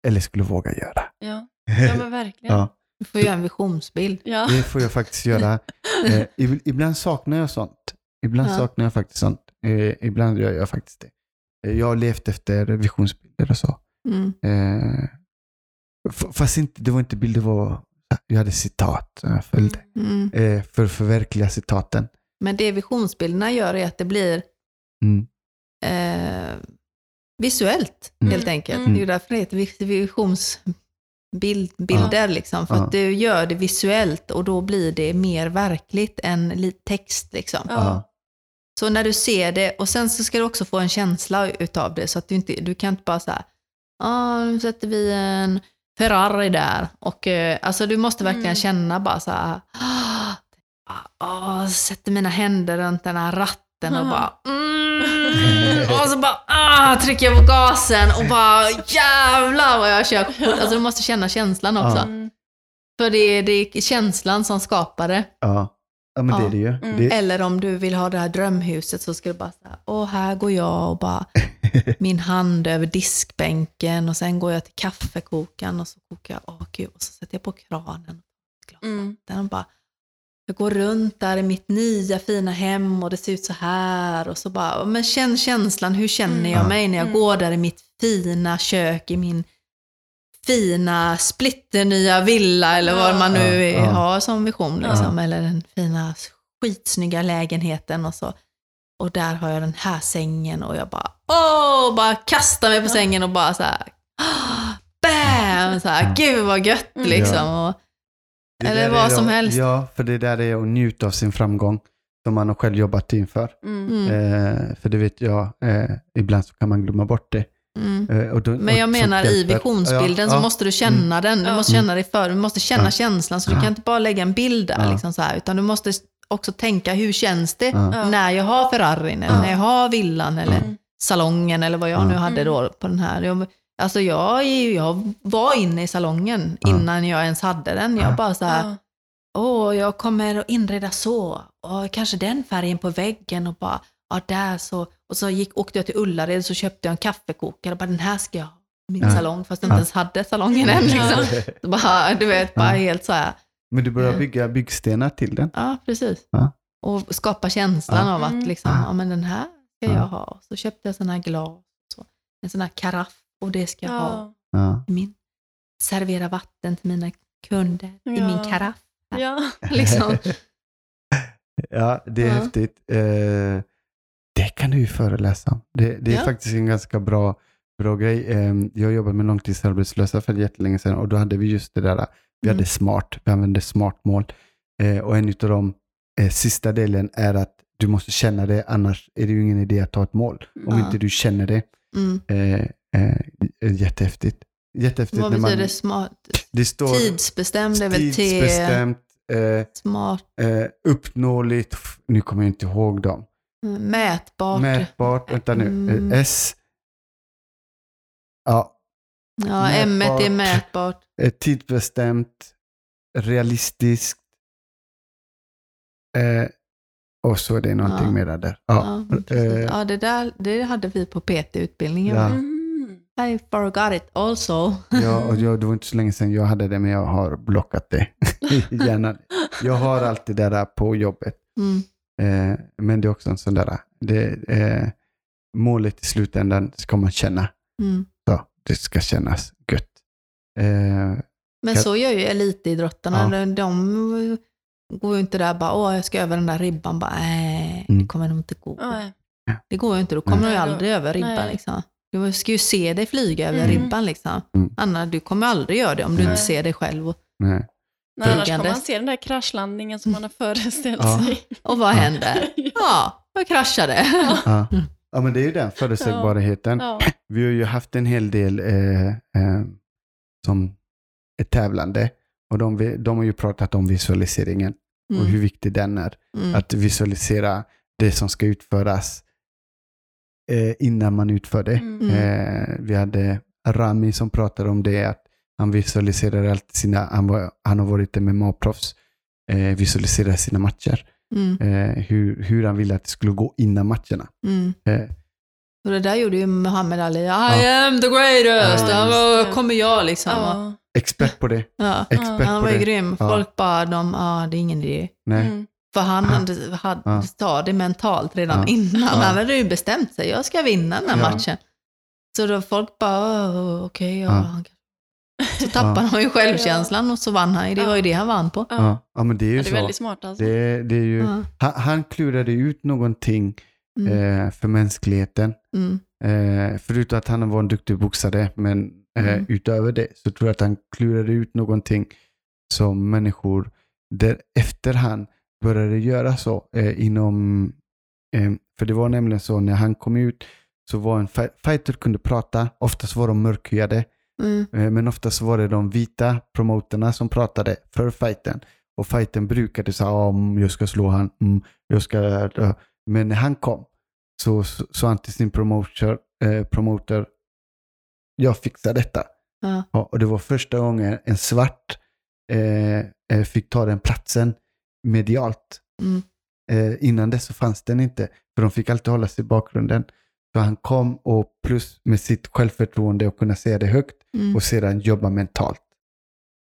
Eller skulle våga göra. Ja. ja, men verkligen. Ja. Du får göra en visionsbild. Ja. Det får jag faktiskt göra. Eh, ib- ibland saknar jag sånt. Ibland Ja. saknar jag faktiskt sånt. Eh, ibland gör jag faktiskt det. Eh, jag har levt efter visionsbilder och så. Mm. Eh, fast inte, det var inte bilder, det var, jag hade citat som jag följde. Mm. Eh, för att förverkliga citaten. Men det visionsbilderna gör är att det blir Mm. eh, visuellt Mm. helt enkelt. Mm. Det är ju därför det heter vis- visionsbilder. Liksom, för att du gör det visuellt och då blir det mer verkligt än lite text. Liksom. Ja. Så när du ser det, och sen så ska du också få en känsla utav det, så att du inte, du kan inte bara säga, ah, nu sätter vi en Ferrari där. Och, eh, alltså du måste verkligen Mm. känna bara så här, ah, sätter mina händer runt den här ratten och Ja. bara, mm, och så bara, ah, trycker jag på gasen och bara, jävlar vad jag kör. Alltså du måste känna känslan också. Ja. Mm. För det är, det är känslan som skapar det. Ja. Ja, men det Ja. är det ju. Mm. Det, Eller om du vill ha det här drömhuset så ska du bara säga, åh här går jag och bara min hand över diskbänken och sen går jag till kaffekokaren och så kokar jag, åh gud, och så sätter jag på kranen. Glas Mm. och bara, jag går runt där i mitt nya fina hem och det ser ut så här och så bara, men känn känslan, hur känner Mm. jag Ja. mig när jag Mm. går där i mitt fina kök, i min fina splitternya villa eller vad man nu Ja, ja. har som vision. Ja. Liksom, Eller den fina skitsnygga lägenheten och så. Och där har jag den här sängen och jag bara, åh, bara kastar mig på sängen och bara så här, "Ah, bam, så här, gud vad gött Mm. liksom. Och, eller vad som helst. Ja, för det där är att njuta av sin framgång som man har själv jobbat inför. Mm. mm, Eh, för det vet jag, eh, ibland så kan man glömma bort det. Mm. Eh, och då, Men jag och menar i visionsbilden Ja, så ja. måste du känna den. Du Ja. måste känna dig för, du måste känna Ja. känslan. Så du kan inte bara lägga en bild där, Ja. liksom så här, utan du måste också tänka, hur känns det när jag har Ferrarin, eller Ja. när jag har villan, eller Mm. salongen, eller vad jag Ja. nu hade Mm. då på den här. Jag, alltså jag, jag var inne i salongen Ja. innan jag ens hade den. Jag Ja. bara så här, Ja. åh, jag kommer att inreda så, och kanske den färgen på väggen och bara, ja där så, och så gick, åkte jag till Ullared så köpte jag en kaffekokare och bara, den här ska jag ha min Ja. salong, fast jag inte Ja. ens hade salongen än. Liksom. Så bara, du vet, bara Ja. helt så här, Men du börjar Ja. bygga byggstenar till den. ja precis. Ja. Och skapa känslan Ja. av att Mm. liksom, Ja. ja men den här ska Ja. jag ha. Så köpte jag sådana här glas, så, en sån här karaff och det ska jag ha min, servera vatten till mina kunder i min karaff. Ja. Liksom. ja, det är Ja. häftigt. Eh, det kan du ju föreläsa om. Det, det är Ja. faktiskt en ganska bra, bra grej. Eh, jag jobbade med långtidsarbetslösa för jättelänge sedan och då hade vi just det där. Vi Mm. hade smart, vi använde smart mål. Eh, och en av de eh, sista delen är att du måste känna det, annars är det ju ingen idé att ta ett mål. Om Ja. inte du känner det. Mm. Eh, eh, jättehäftigt. Jättehäftigt. Vad när man- betyder smart? det står Tidsbestämd är väl T, tidsbestämt, eh, smart, eh, uppnåeligt, nu kommer jag inte ihåg dem. Mätbart. Mätbart, vänta nu, Mm. eh, S. Ja, ja, M är mätbart. eh, tidsbestämt, realistiskt. Eh, och så är det någonting Ja. mer där. Ja, Ja, eh, ja det, där, det hade vi på PT-utbildningen. Ja. Mm. I forgot it also. ja, och jag, det var inte så länge sedan jag hade det, men jag har blockat det i hjärnan. Jag har alltid det där på jobbet. Mm. Eh, men det är också en sån där, det, eh, målet i slutändan ska man känna. Mm. Så, det ska kännas gött. Eh, Men så gör ju elitidrottarna. Ja. De, de går ju inte där bara, åh jag ska över den där ribban. Bara, nej, Mm. det kommer nog inte gå. Nej. Det går ju inte, då kommer Nej. du ju aldrig över ribban. Nej. Liksom. Du ska ju se dig flyga över Mm. ribban. Liksom. Mm. Anna, du kommer aldrig göra det om du inte ser dig själv. Och, nej. Annars kommer man se den där kraschlandningen som man har föreställt Ja. sig. och vad händer? Ja, jag kraschade. Ja. ja, men det är ju den förutsägbarheten. Ja. Vi har ju haft en hel del eh, eh, som är tävlande och de, de har ju pratat om visualiseringen. Mm. och hur viktig den är. Mm. Att visualisera det som ska utföras eh, innan man utför det. Mm. Eh, vi hade Rami som pratade om det, att han visualiserar alltid sina, han, var, han har varit MMA-proffs, eh, visualiserar sina matcher. Mm. Eh, hur, hur han ville att det skulle gå innan matcherna. Mm. Eh, Och det där gjorde ju Muhammad Ali. I Ja. am the greatest! Ja, Han var, kommer jag liksom. Ja. expert på det. Ja. Expert Han på var ju det. grym. Ja. Folk bara, de, ah, det är ingen idé. Nej. Mm. För han hade, hade, Ja. sa det mentalt redan Ja. innan. Ja. Han hade ju bestämt sig, jag ska vinna den här Ja. matchen. Så då folk bara, "Åh, okej, ja. Ja. Han kan-" Så tappade han ju självkänslan och så vann han. Det var ju det han vann på. Ja. Ja. men det är ju det är väldigt smart alltså. Det, det är ju, Ja. han, han klurade ut någonting Mm. eh, för mänskligheten. Mm. Eh, förutom att han var en duktig boxare, men eh, Mm. utöver det så tror jag att han klurade ut någonting som människor där efterhand började göra så eh, inom... Eh, för det var nämligen så när han kom ut så var en fi- fighter kunde prata, oftast var de mörkhyade, Mm. eh, men oftast var det de vita promoterna som pratade för fighten. Och fighten brukade säga ah, mm, jag ska slå han, mm, jag ska... dö." Men när han kom så så- sa han till sin promoter, eh, promoter jag fixar detta. Ja. Ja, och det var första gången en svart eh, eh, fick ta den platsen medialt. Mm. Eh, innan det så fanns den inte, för de fick alltid hålla sig i bakgrunden. Så han kom och plus med sitt självförtroende och kunna säga det högt Mm. och sedan jobba mentalt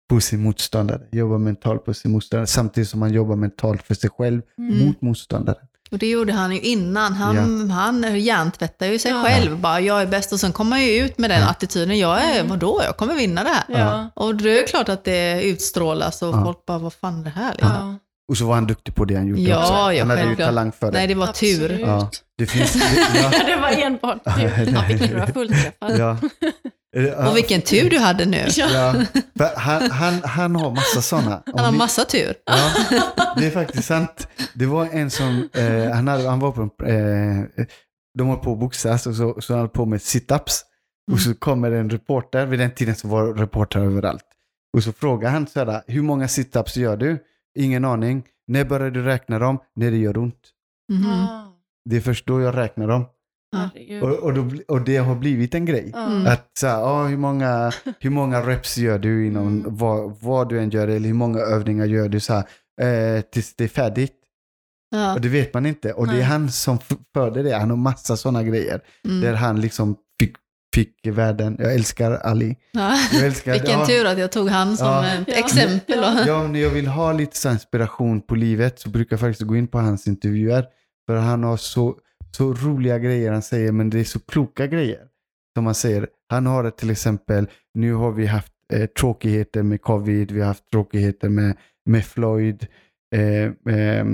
på sin motståndare. Jobba mentalt på sin motståndare samtidigt som han jobbar mentalt för sig själv Mm. mot motståndaren. Och det gjorde han ju innan. Han, han hjärntvättade ju sig Ja. själv. Bara, jag är bäst. Och sen kom han ju ut med den Ja. attityden. Jag är, Mm. vadå, jag kommer vinna det här. Ja. Och det är klart att det utstrålas och Ja. folk bara, vad fan är det här? Liksom. Ja. Och så var han duktig på det han gjorde Ja, också. ja, Han hade ju talang för det. Nej, det var tur. Absolut. Ja. Det finns... Det, ja, det var enbart Ja, tur. Han fick några fullträffar. ja. Och vilken tur du hade nu. Ja, han, han, han har massa sådana. Han har massa tur. Ja, det är faktiskt sant. Det var en som, eh, han, hade, han var på, eh, de höll på att boxas och så, så han höll på med sit-ups. Och så kommer en reporter, vid den tiden så var reportrar överallt. Och så frågar han så här, hur många sit-ups gör du? Ingen aning. När börjar du räkna dem? När det gör ont. Ah, Det är först då jag räknar dem. Herregud. Och, och, då, och det har blivit en grej. Ja. Mm. Att så här, ah, hur, många, hur många reps gör du inom Mm. vad, vad du än gör eller hur många övningar gör du så här, eh, tills det är färdigt. Ja. Och det vet man inte. Och det är Nej. han som förde det. Han har massa sådana grejer. Där Mm. han liksom fick, fick världen. Jag älskar Ali. Ja. Jag älskar, Vilken ja, tur att jag tog han som Ja. Ja. exempel. Ja. Ja, när jag vill ha lite inspiration på livet så brukar jag faktiskt gå in på hans intervjuer. För han har så, så roliga grejer han säger, men det är så kloka grejer. Som han säger, han har det till exempel, nu har vi haft eh, tråkigheter med covid, vi har haft tråkigheter med, med Floyd, eh, eh,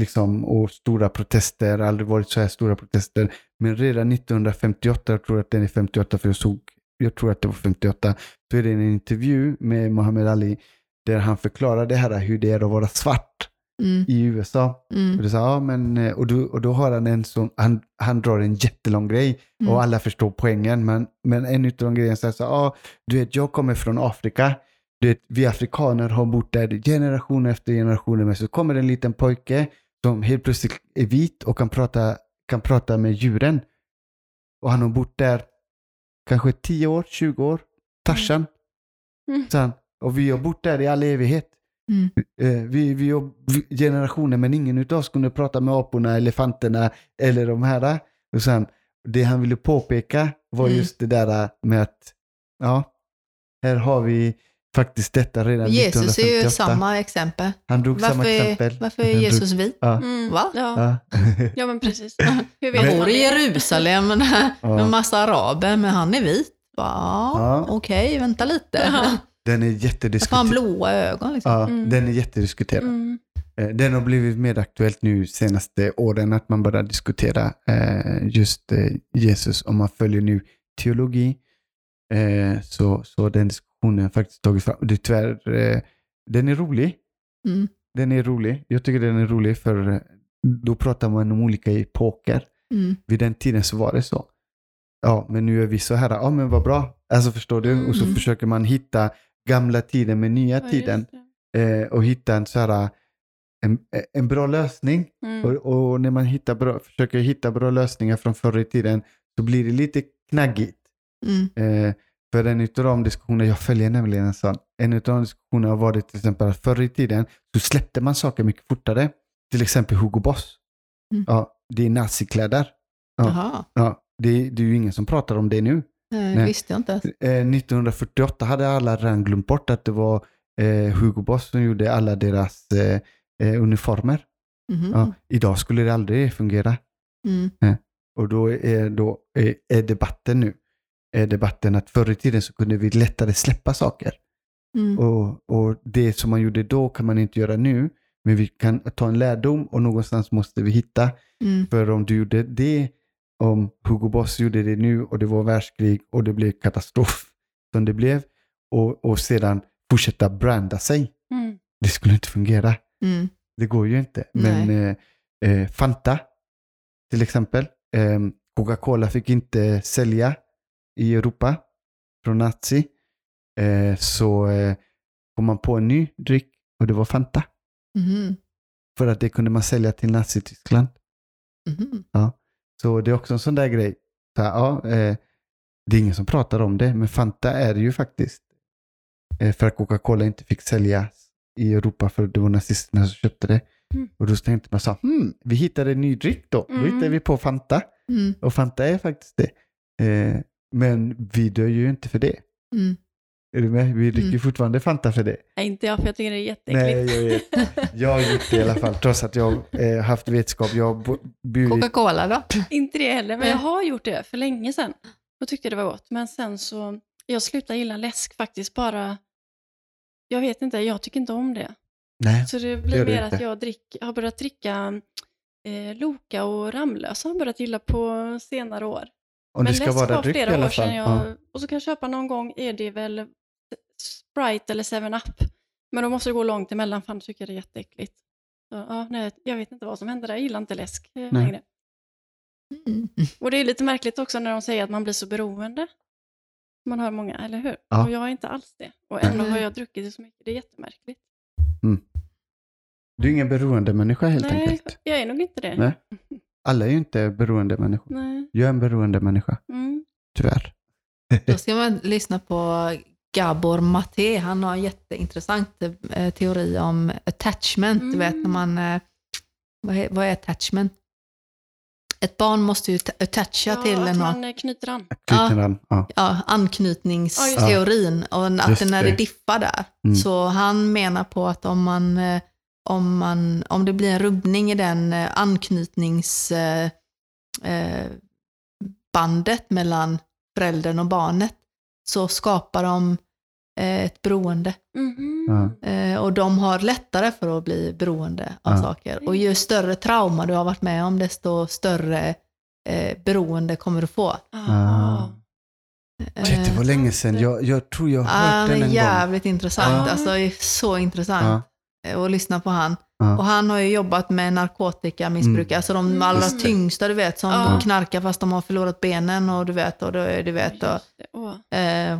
liksom, och stora protester, aldrig varit så här stora protester. Men redan 1958, jag tror att den är 58 för jag såg, jag tror att det var 58, så är det en intervju med Muhammad Ali där han förklarar det här hur det är att vara svart Mm. i USA. Och, Mm. det sa, ja, men, eh, och, då, och då har han en sån, han, han drar en jättelång grej Mm. och alla förstår poängen. Men, men en av de grejerna säger så ja, du vet jag kommer från Afrika. Du vet, vi afrikaner har bott där generation efter generation. Men så kommer en liten pojke som helt plötsligt är vit och kan prata, kan prata med djuren. Och han har bott där kanske 10 år, 20 år. Tarzan. Mm. Och vi har bott där i all evighet. Mm. Eh, vi, vi vi- generationer men ingen utav oss kunde prata med aporna, elefanterna eller de här. Och sen, det han ville påpeka var Mm. just det där med att ja, här har vi faktiskt detta redan Jesus är 1958. ju samma exempel. Han drog samma Varför, exempel. varför är Jesus vit? Ja. Mm. Va? Ja. Ja. ja, men precis. Hur vet bor i? Jerusalem med en massa araber, men han är vit. Va? Ja. Okej, vänta lite. Den är har han jättediskuterad. blåa ögon? Liksom? Ja, Mm. den är jättediskuterad. Mm. Eh, Den har blivit mer aktuellt nu senaste åren att man börjar diskutera eh, just eh, Jesus. Om man följer nu teologi eh, så, så den diskussionen faktiskt tagit fram. Det är tyvärr, eh, den är rolig. Mm. Den är rolig. Jag tycker den är rolig för då pratar man om olika epoker. Mm. Vid den tiden så var det så. Ja, men nu är vi så här. Ja, men vad bra. Alltså förstår du? Och så Mm. försöker man hitta gamla tiden med nya Ja, tiden eh, och hitta en så här en, en bra lösning. Mm. Och, och när man hittar bra, försöker hitta bra lösningar från förr i tiden så blir det lite knaggigt. Mm. Eh, för en utav de diskussioner, jag följer nämligen en sån, en utav de diskussionerna har varit till exempel att förr i tiden så släppte man saker mycket fortare. Till exempel Hugo Boss. Mm. Ja, det är nazikläder. Ja. Ja, det, det är ju ingen som pratar om det nu. Nej, Nej. visste jag inte ens. Eh, 1948 hade alla redan glömt bort att det var eh, Hugo Boss som gjorde alla deras eh, uniformer. Mhm. Ja, idag skulle det aldrig fungera. Mm. Och då är, då är debatten nu, är debatten att förr i tiden så kunde vi lättare släppa saker. Mm. Och, och det som man gjorde då kan man inte göra nu. Men vi kan ta en lärdom och någonstans måste vi hitta. Mm. För om du gjorde det, om Hugo Boss gjorde det nu och det var världskrig och det blev katastrof som det blev. Och, och sedan fortsätta branda sig. Mm. Det skulle inte fungera. Mm. Det går ju inte. Men eh, eh, Fanta till exempel. Eh, Coca-Cola fick inte sälja i Europa från nazi. Eh, så eh, kom man på en ny dryck och det var Fanta. Mhm. För att det kunde man sälja till Nazityskland. Mhm. Så det är också en sån där grej. Så här, ja, eh, det är ingen som pratar om det, men Fanta är det ju faktiskt. Eh, för att Coca-Cola inte fick säljas i Europa för det var nazisterna som köpte det. Mm. Och då tänkte man så hmm, vi hittade en ny dryck då. Då Mm. hittade vi på Fanta. Mm. Och Fanta är faktiskt det. Eh, men vi dör ju inte för det. Mm. Är du med? Vi dricker Mm. fortfarande Fanta för det. Nej, inte jag, för jag tycker det är Nej, jätteäckligt. jag vet. Jag har gjort det i alla fall, trots att jag eh, haft vetskap. Jag burit... Coca-Cola då? Inte det heller, men Nej. jag har gjort det för länge sedan. Då tyckte jag det var gott. Men sen så, jag slutade gilla läsk faktiskt bara, jag vet inte, jag tycker inte om det. Nej. Så det blir mer inte. att jag drick, har börjat dricka eh, Loka och Ramlösa har jag börjat gilla på senare år. Det Men ska läsk vara var dryck i alla fall. jag, Ja. och så kan jag köpa någon gång, är det väl Sprite eller 7-Up. Men då måste det gå långt emellan, för annars tycker jag det är jätteäckligt. Så, ja, nej, jag vet inte vad som händer där, jag gillar inte läsk eh, Nej. längre. Mm. Och det är lite märkligt också när de säger att man blir så beroende. Man hör många, eller hur? Ja. Och jag är inte alls det. Och ändå Nej. har jag druckit det så mycket. Det är jättemärkligt. Du är ingen beroendemänniska helt Nej, enkelt. jag är nog inte det. Nej. Alla är ju inte beroendemänniskor. Nej. Jag är en beroendemänniska, Mm. tyvärr. Då ska man lyssna på Gabor Maté. Han har en jätteintressant eh, teori om attachment. Du vet Mm. när man... Eh, vad, är, vad är attachment? Ett barn måste ju ta- attacha Ja, till att en man eh, knyter an. Knyter an. Ja. ja, anknytningsteorin och att Just det när det det. diffar där. Mm. Så han menar på att om man, om man, om det blir en rubbning i den eh, anknytnings eh, eh, bandet mellan föräldern och barnet så skapar de eh, ett beroende. Ja. Eh, och de har lättare för att bli beroende av Ja. saker. Och ju större trauma du har varit med om, desto större eh, beroende kommer du få. Aha. Shit, det var länge sedan. Jag, jag tror jag har hört det den är en gång. jävligt intressant. Ja. Alltså, det är så intressant eh, att lyssna på han. Ja. Och han har ju jobbat med narkotikamissbrukare, Mm. alltså de Mm. allra tyngsta du vet, som Ja. knarkar fast de har förlorat benen och du vet, och du, vet, och, eh,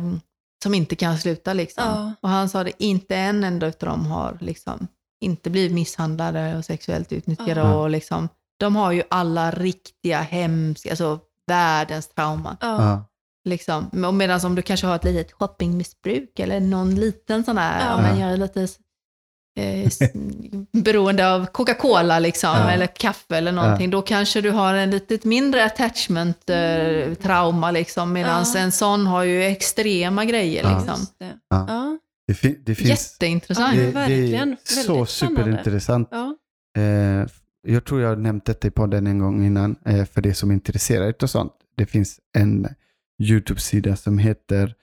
som inte kan sluta liksom. Ja. Och han sa det, inte en enda av dem har liksom inte blivit misshandlade och sexuellt utnyttjade Ja. och liksom, de har ju alla riktiga hemska, alltså världens trauman. Liksom. Och Medan om du kanske har ett litet shoppingmissbruk eller någon liten sån här, Ja. ja. men jag är lite eh, beroende av Coca-Cola liksom, Ja. eller kaffe eller någonting, då kanske du har en lite mindre attachment eh, trauma liksom, medan Ja. en sån har ju extrema grejer Ja. liksom. Det. Ja. Ja. Det, fin- det finns... Jätteintressant. Ja, det, det är så superintressant. Ja. Eh, jag tror jag har nämnt detta i podden en gång innan, eh, för det som är intresserade av sånt. Det finns en YouTube-sida som heter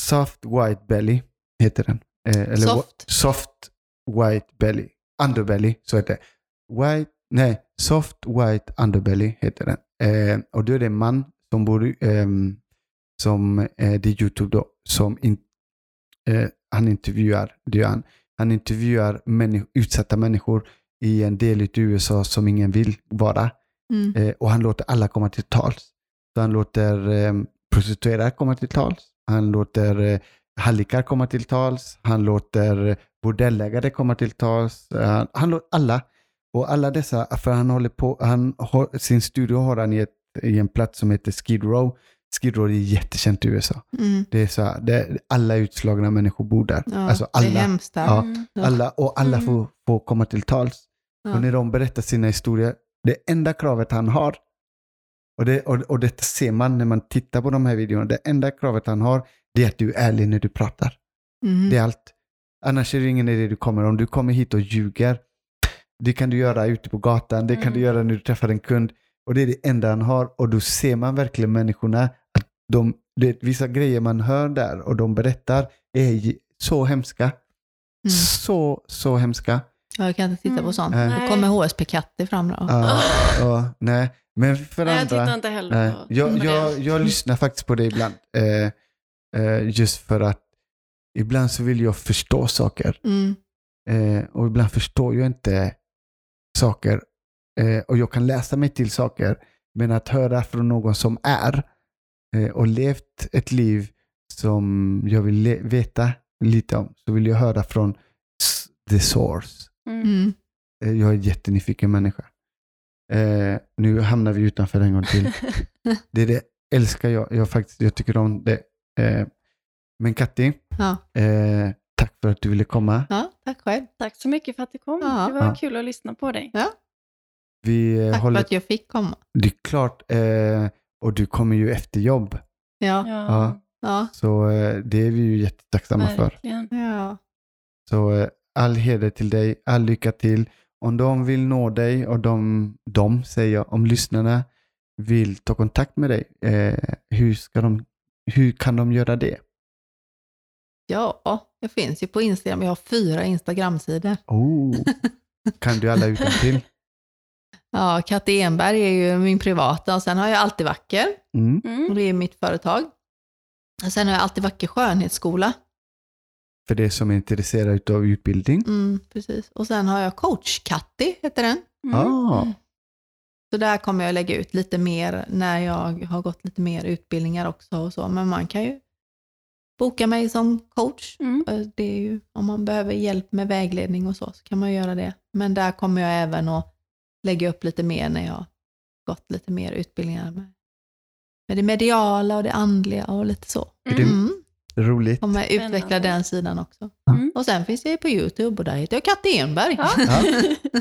Soft White Belly, heter den. Eh, eller Soft? wa- Soft White Belly. Underbelly, så heter det. White, nej, Soft White Underbelly heter den. Eh, och då är det en man som bor i, ehm, som, eh, det är YouTube då, som in, eh, han intervjuar, det han, han intervjuar människ- utsatta människor i en del i USA som ingen vill vara. Mm. Eh, och han låter alla komma till tals. Så han låter eh, prostituerade komma till tals. Han låter hallickar komma till tals, han låter bordellägare komma till tals, eh, han låter alla. Och alla dessa, för han håller på, han har, sin studio har han i, ett, i en plats som heter Skid Row. Skid Row är jättekänt i USA. Mm. Det är så här, det, alla utslagna människor bor där. Ja, alltså Det är alla, hemskt. Ja. Mm. alla, och alla Mm. får, får komma till tals. Ja. Och när de berättar sina historier, det enda kravet han har, och det, och, och det ser man när man tittar på de här videorna, det enda kravet han har, det är att du är ärlig när du pratar. Mm. Det är allt. Annars är det ingen idé du kommer. Om du kommer hit och ljuger, det kan du göra ute på gatan, det kan Mm. du göra när du träffar en kund. Och det är det enda han har. Och då ser man verkligen människorna, att de, det, vissa grejer man hör där och de berättar är så hemska. Mm. Så, så hemska. Ja, Jag kan inte titta på Mm. sånt. Nej. Då kommer HSP Katter fram då. Ja, ja, nej, men för Nej, jag andra. tittar inte heller på, jag, jag, jag lyssnar faktiskt på det ibland. Eh, just för att ibland så vill jag förstå saker. Mm. Eh, och ibland förstår jag inte saker. Eh, och jag kan läsa mig till saker. Men att höra från någon som är eh, och levt ett liv som jag vill veta lite om, så vill jag höra från the source. Mm. Mm. Eh, jag är en jättenyfiken människa. Eh, nu hamnar vi utanför en gång till. Det är det älskar jag. Jag, faktiskt, jag tycker om det. Eh, men Katti, Ja. eh, tack för att du ville komma. ja, tack själv. Tack så mycket för att du kom. Ja. Det var Ja. kul att lyssna på dig. Ja, Vi eh, tack för håller... att jag fick komma. Det är klart. Eh, och du kommer ju efter jobb. Ja, Ja. ja, Så det är vi ju jättetacksamma för. verkligen. ja. Så all heder till dig, all lycka till. Om de vill nå dig och de, de säger jag, om lyssnarna vill ta kontakt med dig, eh, hur, ska de, hur kan de göra det? ja, jag finns ju på Instagram. Jag har fyra Instagramsidor. Oh, kan du alla utan till? Ja, Katte Enberg är ju min privata och sen har jag Alltid Vacker Mm. Mm. och det är mitt företag. Och sen har jag Alltid Vacker skönhetsskola. För det som är intresserad av utbildning. Mm, precis. Och sen har jag Coach Katti, heter den. Mm. Ah, Så där kommer jag lägga ut lite mer när jag har gått lite mer utbildningar också och så. Men man kan ju boka mig som coach. Mm. Det är ju, om man behöver hjälp med vägledning och så, så kan man göra det. Men där kommer jag även att lägga upp lite mer när jag har gått lite mer utbildningar med, med det mediala och det andliga och lite så. Mm. roligt. Kommer jag utveckla Spännande. den sidan också. Mm. Och sen finns jag på YouTube och där heter jag Katte Enberg. Ja. Ja.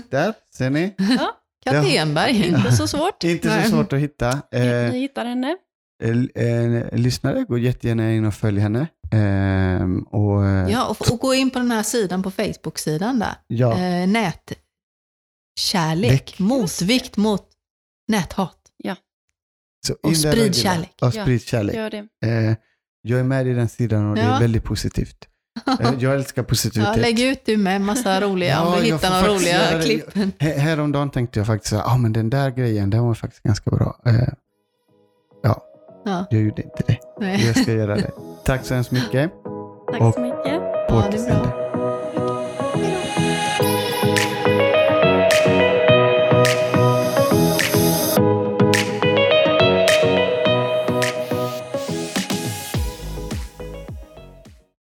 Där ser ni. Katte Ja. Enberg. Inte så svårt. Inte så svårt att hitta. Eh, Ni hittar henne. eh, eh, lyssnare, gå jättegärna in och följ henne. Eh, och, eh, Ja, och, och gå in på den här sidan på Facebook-sidan där. ja. Eh, nätkärlek, motvikt mot näthat. Så och sprid kärlek. Ja, Ja. sprid kärlek. Gör det. Eh, jag är med i den sidan och det är Ja. väldigt positivt. Eh, jag älskar Ja, positivitet. lägg ut du med massa roliga, Ja, om du hittar några göra roliga klipp. Här- Häromdagen tänkte jag faktiskt att ah, men den där grejen, den var faktiskt ganska bra. Eh, Ja, jag gjorde inte det. nej. Jag ska göra det. Tack så hemskt mycket. Tack så mycket. På Ja,